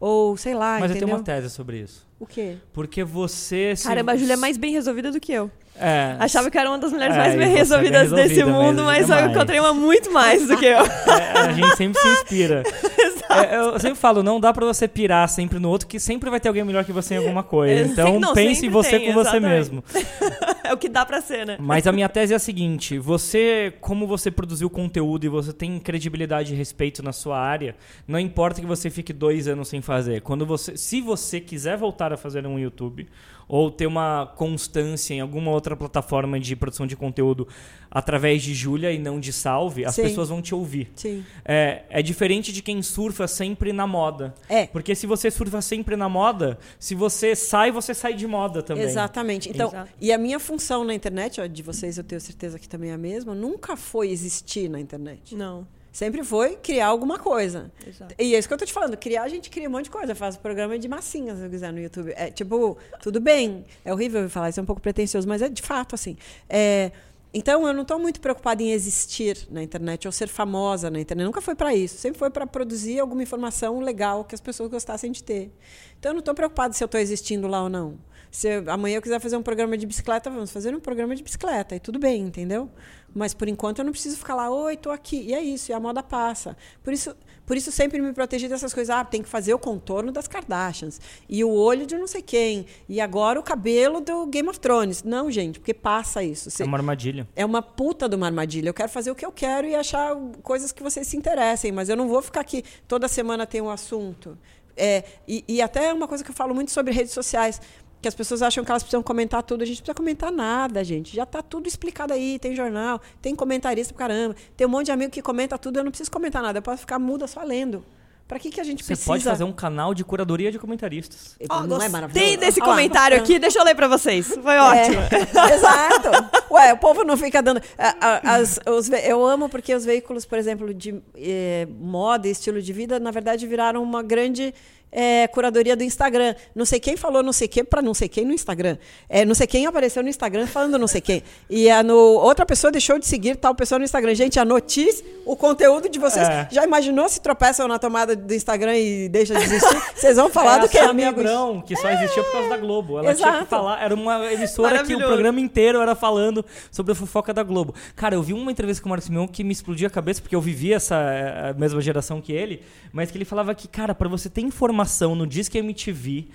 Speaker 2: Ou, sei lá,
Speaker 3: Mas eu
Speaker 2: entendeu?
Speaker 3: tenho uma tese sobre isso.
Speaker 2: O quê?
Speaker 3: Porque você. se-
Speaker 1: Caramba, a Júlia é mais bem resolvida do que eu.
Speaker 3: É,
Speaker 1: Achava que era uma das mulheres
Speaker 3: É,
Speaker 1: mais bem
Speaker 3: você é bem
Speaker 1: resolvidas desse mundo, mas eu encontrei uma muito mais do que eu.
Speaker 3: É, a gente sempre se inspira. É, eu sempre falo, não dá pra você pirar sempre no outro, que sempre vai ter alguém melhor que você em alguma coisa.
Speaker 1: É,
Speaker 3: Então
Speaker 1: não,
Speaker 3: pense você
Speaker 1: tem,
Speaker 3: com você
Speaker 1: exatamente.
Speaker 3: mesmo.
Speaker 1: é o que dá pra ser, né?
Speaker 3: Mas a minha tese é a seguinte: você, como você produziu conteúdo e você tem credibilidade e respeito na sua área, não importa que você fique dois anos sem fazer. Quando você, se você quiser voltar a fazer um YouTube ou ter uma constância em alguma outra plataforma de produção de conteúdo através de Júlia e não de Salve, as
Speaker 2: Sim.
Speaker 3: pessoas vão te ouvir.
Speaker 2: Sim.
Speaker 3: É, é diferente de quem surfa sempre na moda.
Speaker 2: É.
Speaker 3: Porque se você surfa sempre na moda, se você sai, você sai de moda também.
Speaker 2: Exatamente. Então,
Speaker 1: Exato.
Speaker 2: e a minha função na internet, ó, de vocês eu tenho certeza que também é a mesma, nunca foi existir na internet.
Speaker 1: Não.
Speaker 2: Sempre foi criar alguma coisa.
Speaker 1: Exato.
Speaker 2: E é isso que eu tô te falando. Criar, a gente cria um monte de coisa. Eu faço programa de massinhas, se eu quiser, no YouTube. É tipo, tudo bem. É horrível falar, isso é um pouco pretencioso, mas é de fato assim. É, então, eu não estou muito preocupada em existir na internet ou ser famosa na internet. Nunca foi para isso. Sempre foi para produzir alguma informação legal que as pessoas gostassem de ter. Então, eu não estou preocupada se eu estou existindo lá ou não. Se amanhã eu quiser fazer um programa de bicicleta, vamos fazer um programa de bicicleta. E tudo bem, entendeu? Mas, por enquanto, eu não preciso ficar lá, oi, estou aqui. E é isso, e a moda passa. Por isso, por isso sempre me protegi dessas coisas. Ah, tem que fazer o contorno das Kardashians. E o olho de não sei quem. E agora o cabelo do Game of Thrones. Não, gente, porque passa isso. Você-
Speaker 3: É uma armadilha.
Speaker 2: é uma puta de uma armadilha. Eu quero fazer o que eu quero e achar coisas que vocês se interessem, mas eu não vou ficar aqui toda semana tem um assunto. É, e, e até uma coisa que eu falo muito sobre redes sociais, que as pessoas acham que elas precisam comentar tudo. A gente não precisa comentar nada, gente. Já está tudo explicado aí. Tem jornal, tem comentarista pra caramba. Tem um monte de amigo que comenta tudo. Eu não preciso comentar nada. Eu posso ficar muda só lendo. Para que, que a gente
Speaker 3: Você
Speaker 2: precisa?
Speaker 3: pode fazer um canal de curadoria de comentaristas.
Speaker 1: Ó,
Speaker 2: não é maravilhoso?
Speaker 1: gostei desse
Speaker 2: lá.
Speaker 1: comentário aqui, deixa eu ler pra vocês. Foi ótimo.
Speaker 2: É, exato. Ué, o povo não fica dando. as- os eu amo porque os veículos, por exemplo, de eh, moda e estilo de vida, na verdade, viraram uma grande. Eh, curadoria do Instagram. Não sei quem falou não sei quem para não sei quem no Instagram. É, não sei quem apareceu no Instagram falando não sei quem. E a no, outra pessoa deixou de seguir tal pessoa no Instagram. Gente, a notícia, o conteúdo de vocês.
Speaker 3: É.
Speaker 2: Já imaginou se tropeçam na tomada do Instagram e deixa de existir? Vocês vão falar
Speaker 3: é
Speaker 2: do que,
Speaker 3: a Sônia
Speaker 2: amigos?
Speaker 3: Abrão, que só existia por causa da Globo. Ela tinha
Speaker 2: Exato.
Speaker 3: que falar, era uma emissora que o programa inteiro era falando sobre a fofoca da Globo. Cara, eu vi uma entrevista com o Marcos Mion que me explodiu a cabeça, porque eu vivi essa eh, a mesma geração que ele, mas que ele falava que, cara, pra você ter informação no Disque MTV.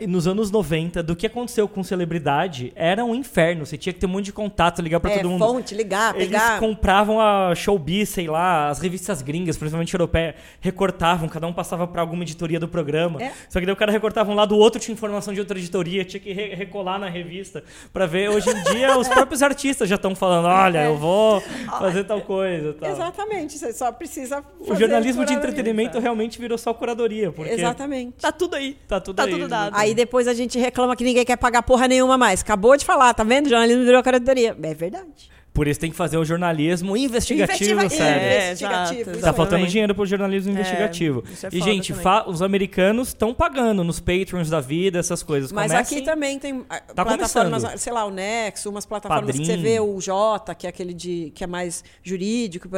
Speaker 3: E nos anos 90, do que aconteceu com celebridade, era um inferno. Você tinha que ter um monte de contato, ligar pra
Speaker 2: É,
Speaker 3: todo mundo.
Speaker 2: fonte, ligar,
Speaker 3: Eles
Speaker 2: pegar.
Speaker 3: compravam a Showbiz, sei lá, as revistas gringas, principalmente europeias, recortavam, cada um passava pra alguma editoria do programa.
Speaker 2: É.
Speaker 3: Só que daí o cara recortava um lado, o outro tinha informação de outra editoria, tinha que re- recolar na revista pra ver. Hoje em dia, os próprios artistas já estão falando: olha, eu vou fazer tal coisa. Tal.
Speaker 2: Exatamente, você só precisa.
Speaker 3: O
Speaker 2: fazer
Speaker 3: jornalismo de entretenimento realmente virou só curadoria, porque
Speaker 2: Exatamente.
Speaker 1: Tá tudo aí.
Speaker 3: tá tudo
Speaker 1: Tá
Speaker 3: aí.
Speaker 1: tudo dado.
Speaker 2: Aí depois a gente reclama que ninguém quer pagar porra nenhuma mais. Acabou de falar, tá vendo? Jornalismo virou curadoria. É verdade.
Speaker 3: Por isso tem que fazer o jornalismo investigativo,
Speaker 2: Investiga-
Speaker 3: sério.
Speaker 1: É,
Speaker 2: investigativo.
Speaker 1: exato,
Speaker 2: isso
Speaker 3: Tá faltando
Speaker 1: também.
Speaker 3: dinheiro pro jornalismo investigativo.
Speaker 1: isso é
Speaker 3: e,
Speaker 1: foda
Speaker 3: gente, os americanos estão pagando nos Patreons da vida, essas coisas.
Speaker 2: Mas
Speaker 3: Comecem-
Speaker 2: aqui também tem ah,
Speaker 3: Tá
Speaker 2: plataformas,
Speaker 3: começando.
Speaker 2: sei lá, o Nexo, umas plataformas que você vê, o Jota, que é aquele de que é mais jurídico,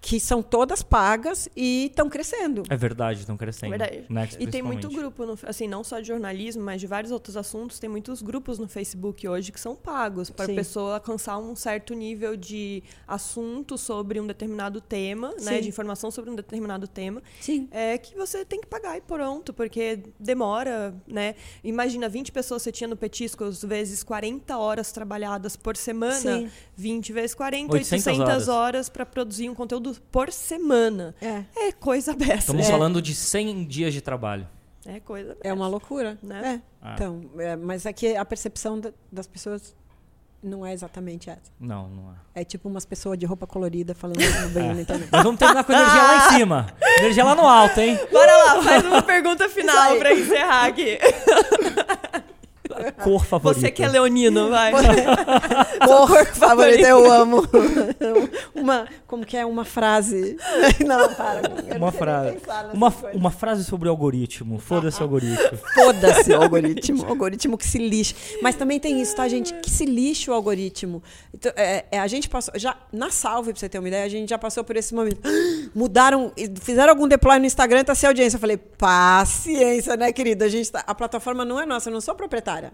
Speaker 2: que são todas pagas e estão crescendo.
Speaker 3: É verdade, estão crescendo.
Speaker 1: Verdade.
Speaker 3: Next,
Speaker 1: E tem muito grupo, no- assim, não só de jornalismo, mas de vários outros assuntos. Tem muitos grupos no Facebook hoje que são pagos para a pessoa alcançar um certo nível de assunto sobre um determinado tema, né? De informação sobre um determinado tema.
Speaker 2: Sim.
Speaker 1: É que você tem que pagar e pronto, porque demora, né? Imagina, 20 pessoas você tinha no Petiscos, vezes 40 horas trabalhadas por semana.
Speaker 2: Sim.
Speaker 1: 20 vezes 40,
Speaker 3: 800
Speaker 1: 800,
Speaker 3: horas.
Speaker 1: horas para produzir um conteúdo por semana.
Speaker 2: É.
Speaker 1: É coisa dessa.
Speaker 3: Estamos
Speaker 2: É.
Speaker 3: falando de 100 dias de trabalho.
Speaker 1: É coisa
Speaker 2: É uma loucura.
Speaker 1: Né?
Speaker 2: É.
Speaker 3: Ah.
Speaker 2: Então, é, mas aqui a percepção da- das pessoas não é exatamente essa.
Speaker 3: Não, não é.
Speaker 2: É tipo umas pessoas de roupa colorida falando no bem na internet.
Speaker 3: Mas vamos terminar com energia lá em cima. Energia lá no alto, hein?
Speaker 1: Bora lá, faz uma pergunta final pra encerrar aqui.
Speaker 3: Cor favorita.
Speaker 1: Você que é leonino, vai.
Speaker 2: Cor favorita, eu amo. uma, como que é uma frase? Não, para.
Speaker 3: Uma frase. Uma,
Speaker 2: coisas.
Speaker 3: uma frase sobre o algoritmo. Foda-se o algoritmo.
Speaker 2: Foda-se o algoritmo. Algoritmo que se lixe. Mas também tem isso, tá, gente? Que se lixe o algoritmo. Então, é, é, a gente passou. Já, na salve, pra você ter uma ideia, a gente já passou por esse momento. Mudaram, fizeram algum deploy no Instagram e tá sem audiência. Eu falei, paciência, né, querida? A, gente tá, a plataforma não é nossa, eu não sou proprietária.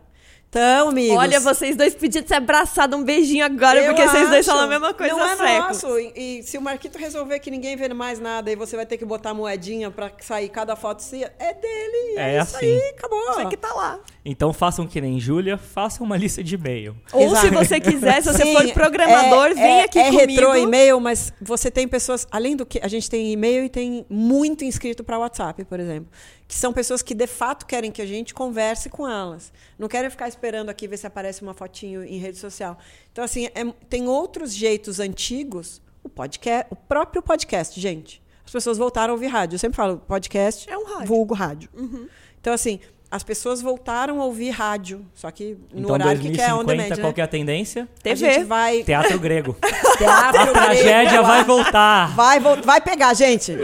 Speaker 2: Então, amigos.
Speaker 1: Olha, vocês dois podiam ser abraçados. Um beijinho agora,
Speaker 2: eu
Speaker 1: porque vocês dois
Speaker 2: acho.
Speaker 1: falam a mesma coisa
Speaker 2: Não
Speaker 1: há
Speaker 2: é
Speaker 1: séculos.
Speaker 2: nosso. E, e se o Marquito resolver que ninguém vê mais nada e você vai ter que botar moedinha pra sair cada foto sua, é dele. É,
Speaker 3: É
Speaker 2: isso
Speaker 3: assim.
Speaker 2: aí, acabou.
Speaker 1: Você que tá lá.
Speaker 3: Então façam que nem Júlia, façam uma lista de e-mail.
Speaker 1: Ou
Speaker 2: Exato.
Speaker 1: se você quiser, se você
Speaker 2: Sim,
Speaker 1: for programador,
Speaker 2: é-
Speaker 1: vem
Speaker 2: é-
Speaker 1: aqui
Speaker 2: é
Speaker 1: comigo.
Speaker 2: retrô e-mail, mas você tem pessoas, além do que a gente tem e-mail e tem muito inscrito para WhatsApp, por exemplo, que são pessoas que de fato querem que a gente converse com elas. Não querem ficar esperando aqui ver se aparece uma fotinho em rede social. Então assim, é- tem outros jeitos antigos, o podcast, o próprio podcast, gente. As pessoas voltaram a ouvir rádio. Eu sempre falo, podcast
Speaker 1: É um rádio.
Speaker 2: vulgo rádio. Então assim, as pessoas voltaram a ouvir rádio, só que no
Speaker 3: Então
Speaker 2: horário que quer on
Speaker 3: 2050,
Speaker 2: demand, né?
Speaker 3: qual que é a tendência?
Speaker 2: A
Speaker 1: TV.
Speaker 2: gente vai
Speaker 3: Teatro grego.
Speaker 2: teatro
Speaker 3: A tragédia
Speaker 2: grego,
Speaker 3: vai voltar.
Speaker 2: Vai, vai pegar, gente.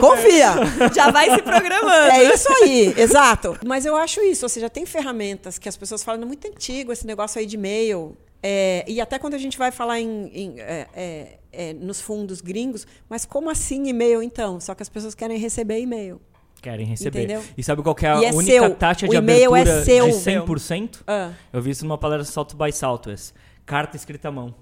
Speaker 2: Confia.
Speaker 1: Já vai se programando.
Speaker 2: É isso aí, exato. Mas eu acho isso, ou seja, tem ferramentas que as pessoas falam, é muito antigo esse negócio aí de e-mail. É, e até quando a gente vai falar em, em, é, é, é, nos fundos gringos, mas como assim e-mail então? Só que as pessoas querem receber e-mail.
Speaker 3: Querem receber.
Speaker 2: Entendeu?
Speaker 3: E sabe qual que é a
Speaker 2: é
Speaker 3: única
Speaker 2: seu.
Speaker 3: taxa
Speaker 2: O
Speaker 3: de
Speaker 2: é
Speaker 3: abertura
Speaker 2: seu.
Speaker 3: de 100%?
Speaker 2: Ah,
Speaker 3: Eu vi isso numa palestra do South by Southwest. Carta escrita à mão.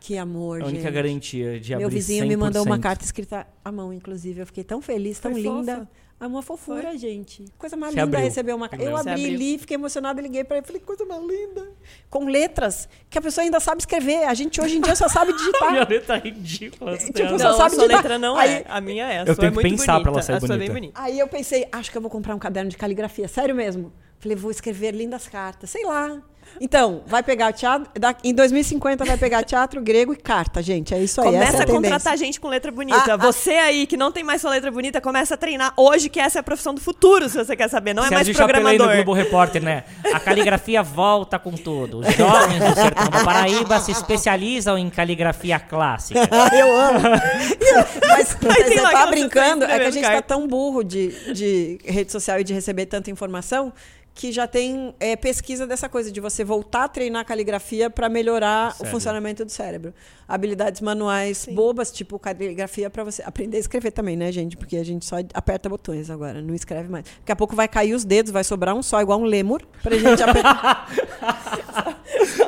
Speaker 2: que amor,
Speaker 3: É a única
Speaker 2: gente.
Speaker 3: garantia de
Speaker 2: Meu
Speaker 3: abrir
Speaker 2: vizinho me mandou uma
Speaker 3: 100%.
Speaker 2: carta escrita à mão, inclusive. Eu fiquei tão feliz, tão
Speaker 1: Foi
Speaker 2: linda.
Speaker 1: fofa?
Speaker 2: É uma fofura,
Speaker 1: Foi?
Speaker 2: gente. Coisa mais
Speaker 3: Você
Speaker 2: linda
Speaker 3: abriu.
Speaker 2: receber uma carta. Eu
Speaker 3: Você
Speaker 2: abri,
Speaker 1: abriu.
Speaker 2: li, fiquei emocionada, liguei pra ele. Falei, coisa mais linda. Com letras que a pessoa ainda sabe escrever. A gente hoje em dia só sabe
Speaker 3: Minha
Speaker 2: digitar.
Speaker 3: letra é ridícula. você
Speaker 2: Tipo,
Speaker 3: razão.
Speaker 2: só
Speaker 1: Não,
Speaker 2: sabe
Speaker 1: a sua
Speaker 2: digitar.
Speaker 1: letra não
Speaker 2: Aí-
Speaker 1: é. A minha é. A
Speaker 3: Eu
Speaker 1: sua
Speaker 3: tenho
Speaker 1: é
Speaker 3: que
Speaker 1: muito
Speaker 3: pensar
Speaker 1: bonita.
Speaker 3: pra ela sair
Speaker 1: a sua é bem
Speaker 3: bonita.
Speaker 1: bonita.
Speaker 2: Aí eu pensei, acho que eu vou comprar um caderno de caligrafia. Sério mesmo. Falei, vou escrever lindas cartas. Sei lá. Então, vai pegar teatro. da- Em 2050 vai pegar teatro, grego e carta, gente. É isso aí.
Speaker 1: Começa
Speaker 2: é a
Speaker 1: a contratar gente com letra bonita.
Speaker 2: Ah, ah.
Speaker 1: você aí que não tem mais sua letra bonita, começa a treinar hoje, que essa é a profissão do futuro, se você quer saber. Não é mais
Speaker 3: Sérgio no
Speaker 1: programador.
Speaker 3: Globo Repórter, né? A caligrafia volta com tudo. Os jovens do sertão do Paraíba se especializam em caligrafia clássica.
Speaker 2: Eu amo. Mas
Speaker 1: tem
Speaker 2: você tá brincando, é que a gente tá tão burro de, de rede social e de receber tanta informação que já tem é, pesquisa dessa coisa de você voltar a treinar caligrafia para melhorar o
Speaker 3: Cérebro.
Speaker 2: funcionamento do cérebro. Habilidades manuais bobas, tipo caligrafia para você aprender a escrever também, né, gente? Porque a gente só aperta botões agora, não escreve mais. Daqui a pouco vai cair os dedos, vai sobrar um só, igual um lêmur, pra gente apertar.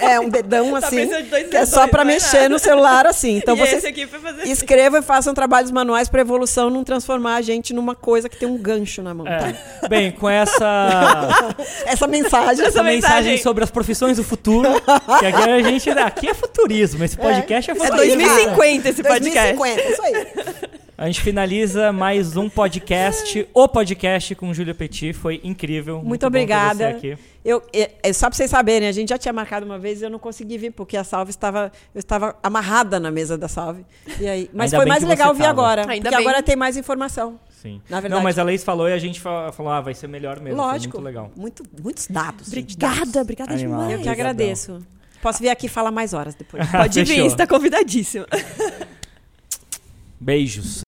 Speaker 2: é, um dedão
Speaker 1: Tá
Speaker 2: assim,
Speaker 1: de
Speaker 2: que é só para
Speaker 1: é
Speaker 2: mexer
Speaker 1: nada.
Speaker 2: no celular assim. Então
Speaker 1: e
Speaker 2: você
Speaker 1: esse aqui foi fazer assim.
Speaker 2: Escrevam e façam trabalhos manuais para evolução, não transformar a gente numa coisa que tem um gancho na mão. tá?
Speaker 3: É. Bem, com essa,
Speaker 2: Essa mensagem.
Speaker 3: essa
Speaker 1: mensagem.
Speaker 3: mensagem sobre as profissões do futuro, que aqui a gente. Aqui é futurismo, esse podcast é,
Speaker 1: É
Speaker 3: futurismo.
Speaker 1: 2050 esse podcast.
Speaker 2: 2050, isso aí.
Speaker 3: A gente finaliza mais um podcast, o podcast com Júlia Petit. Foi incrível.
Speaker 2: Muito,
Speaker 3: bom ter
Speaker 2: obrigada.
Speaker 3: Aqui.
Speaker 2: Eu, é, é só para vocês saberem, a gente já tinha marcado uma vez e eu não consegui vir, porque a salve estava. Eu estava amarrada na mesa da salve. E aí, mas
Speaker 3: Ainda
Speaker 2: foi mais legal vir
Speaker 3: tava.
Speaker 2: agora.
Speaker 1: Ainda
Speaker 2: porque
Speaker 1: bem.
Speaker 2: agora tem mais informação.
Speaker 3: Sim.
Speaker 2: Na verdade.
Speaker 3: Não, mas a Leis falou e a gente fa- falou, ah, vai ser melhor mesmo. Foi
Speaker 2: Lógico.
Speaker 3: muito legal.
Speaker 2: muito- muitos dados.
Speaker 1: Obrigada, obrigada
Speaker 3: Animal.
Speaker 1: demais.
Speaker 2: Eu que agradeço. Posso vir aqui falar mais horas depois.
Speaker 1: Pode vir, está convidadíssima.
Speaker 3: Beijos.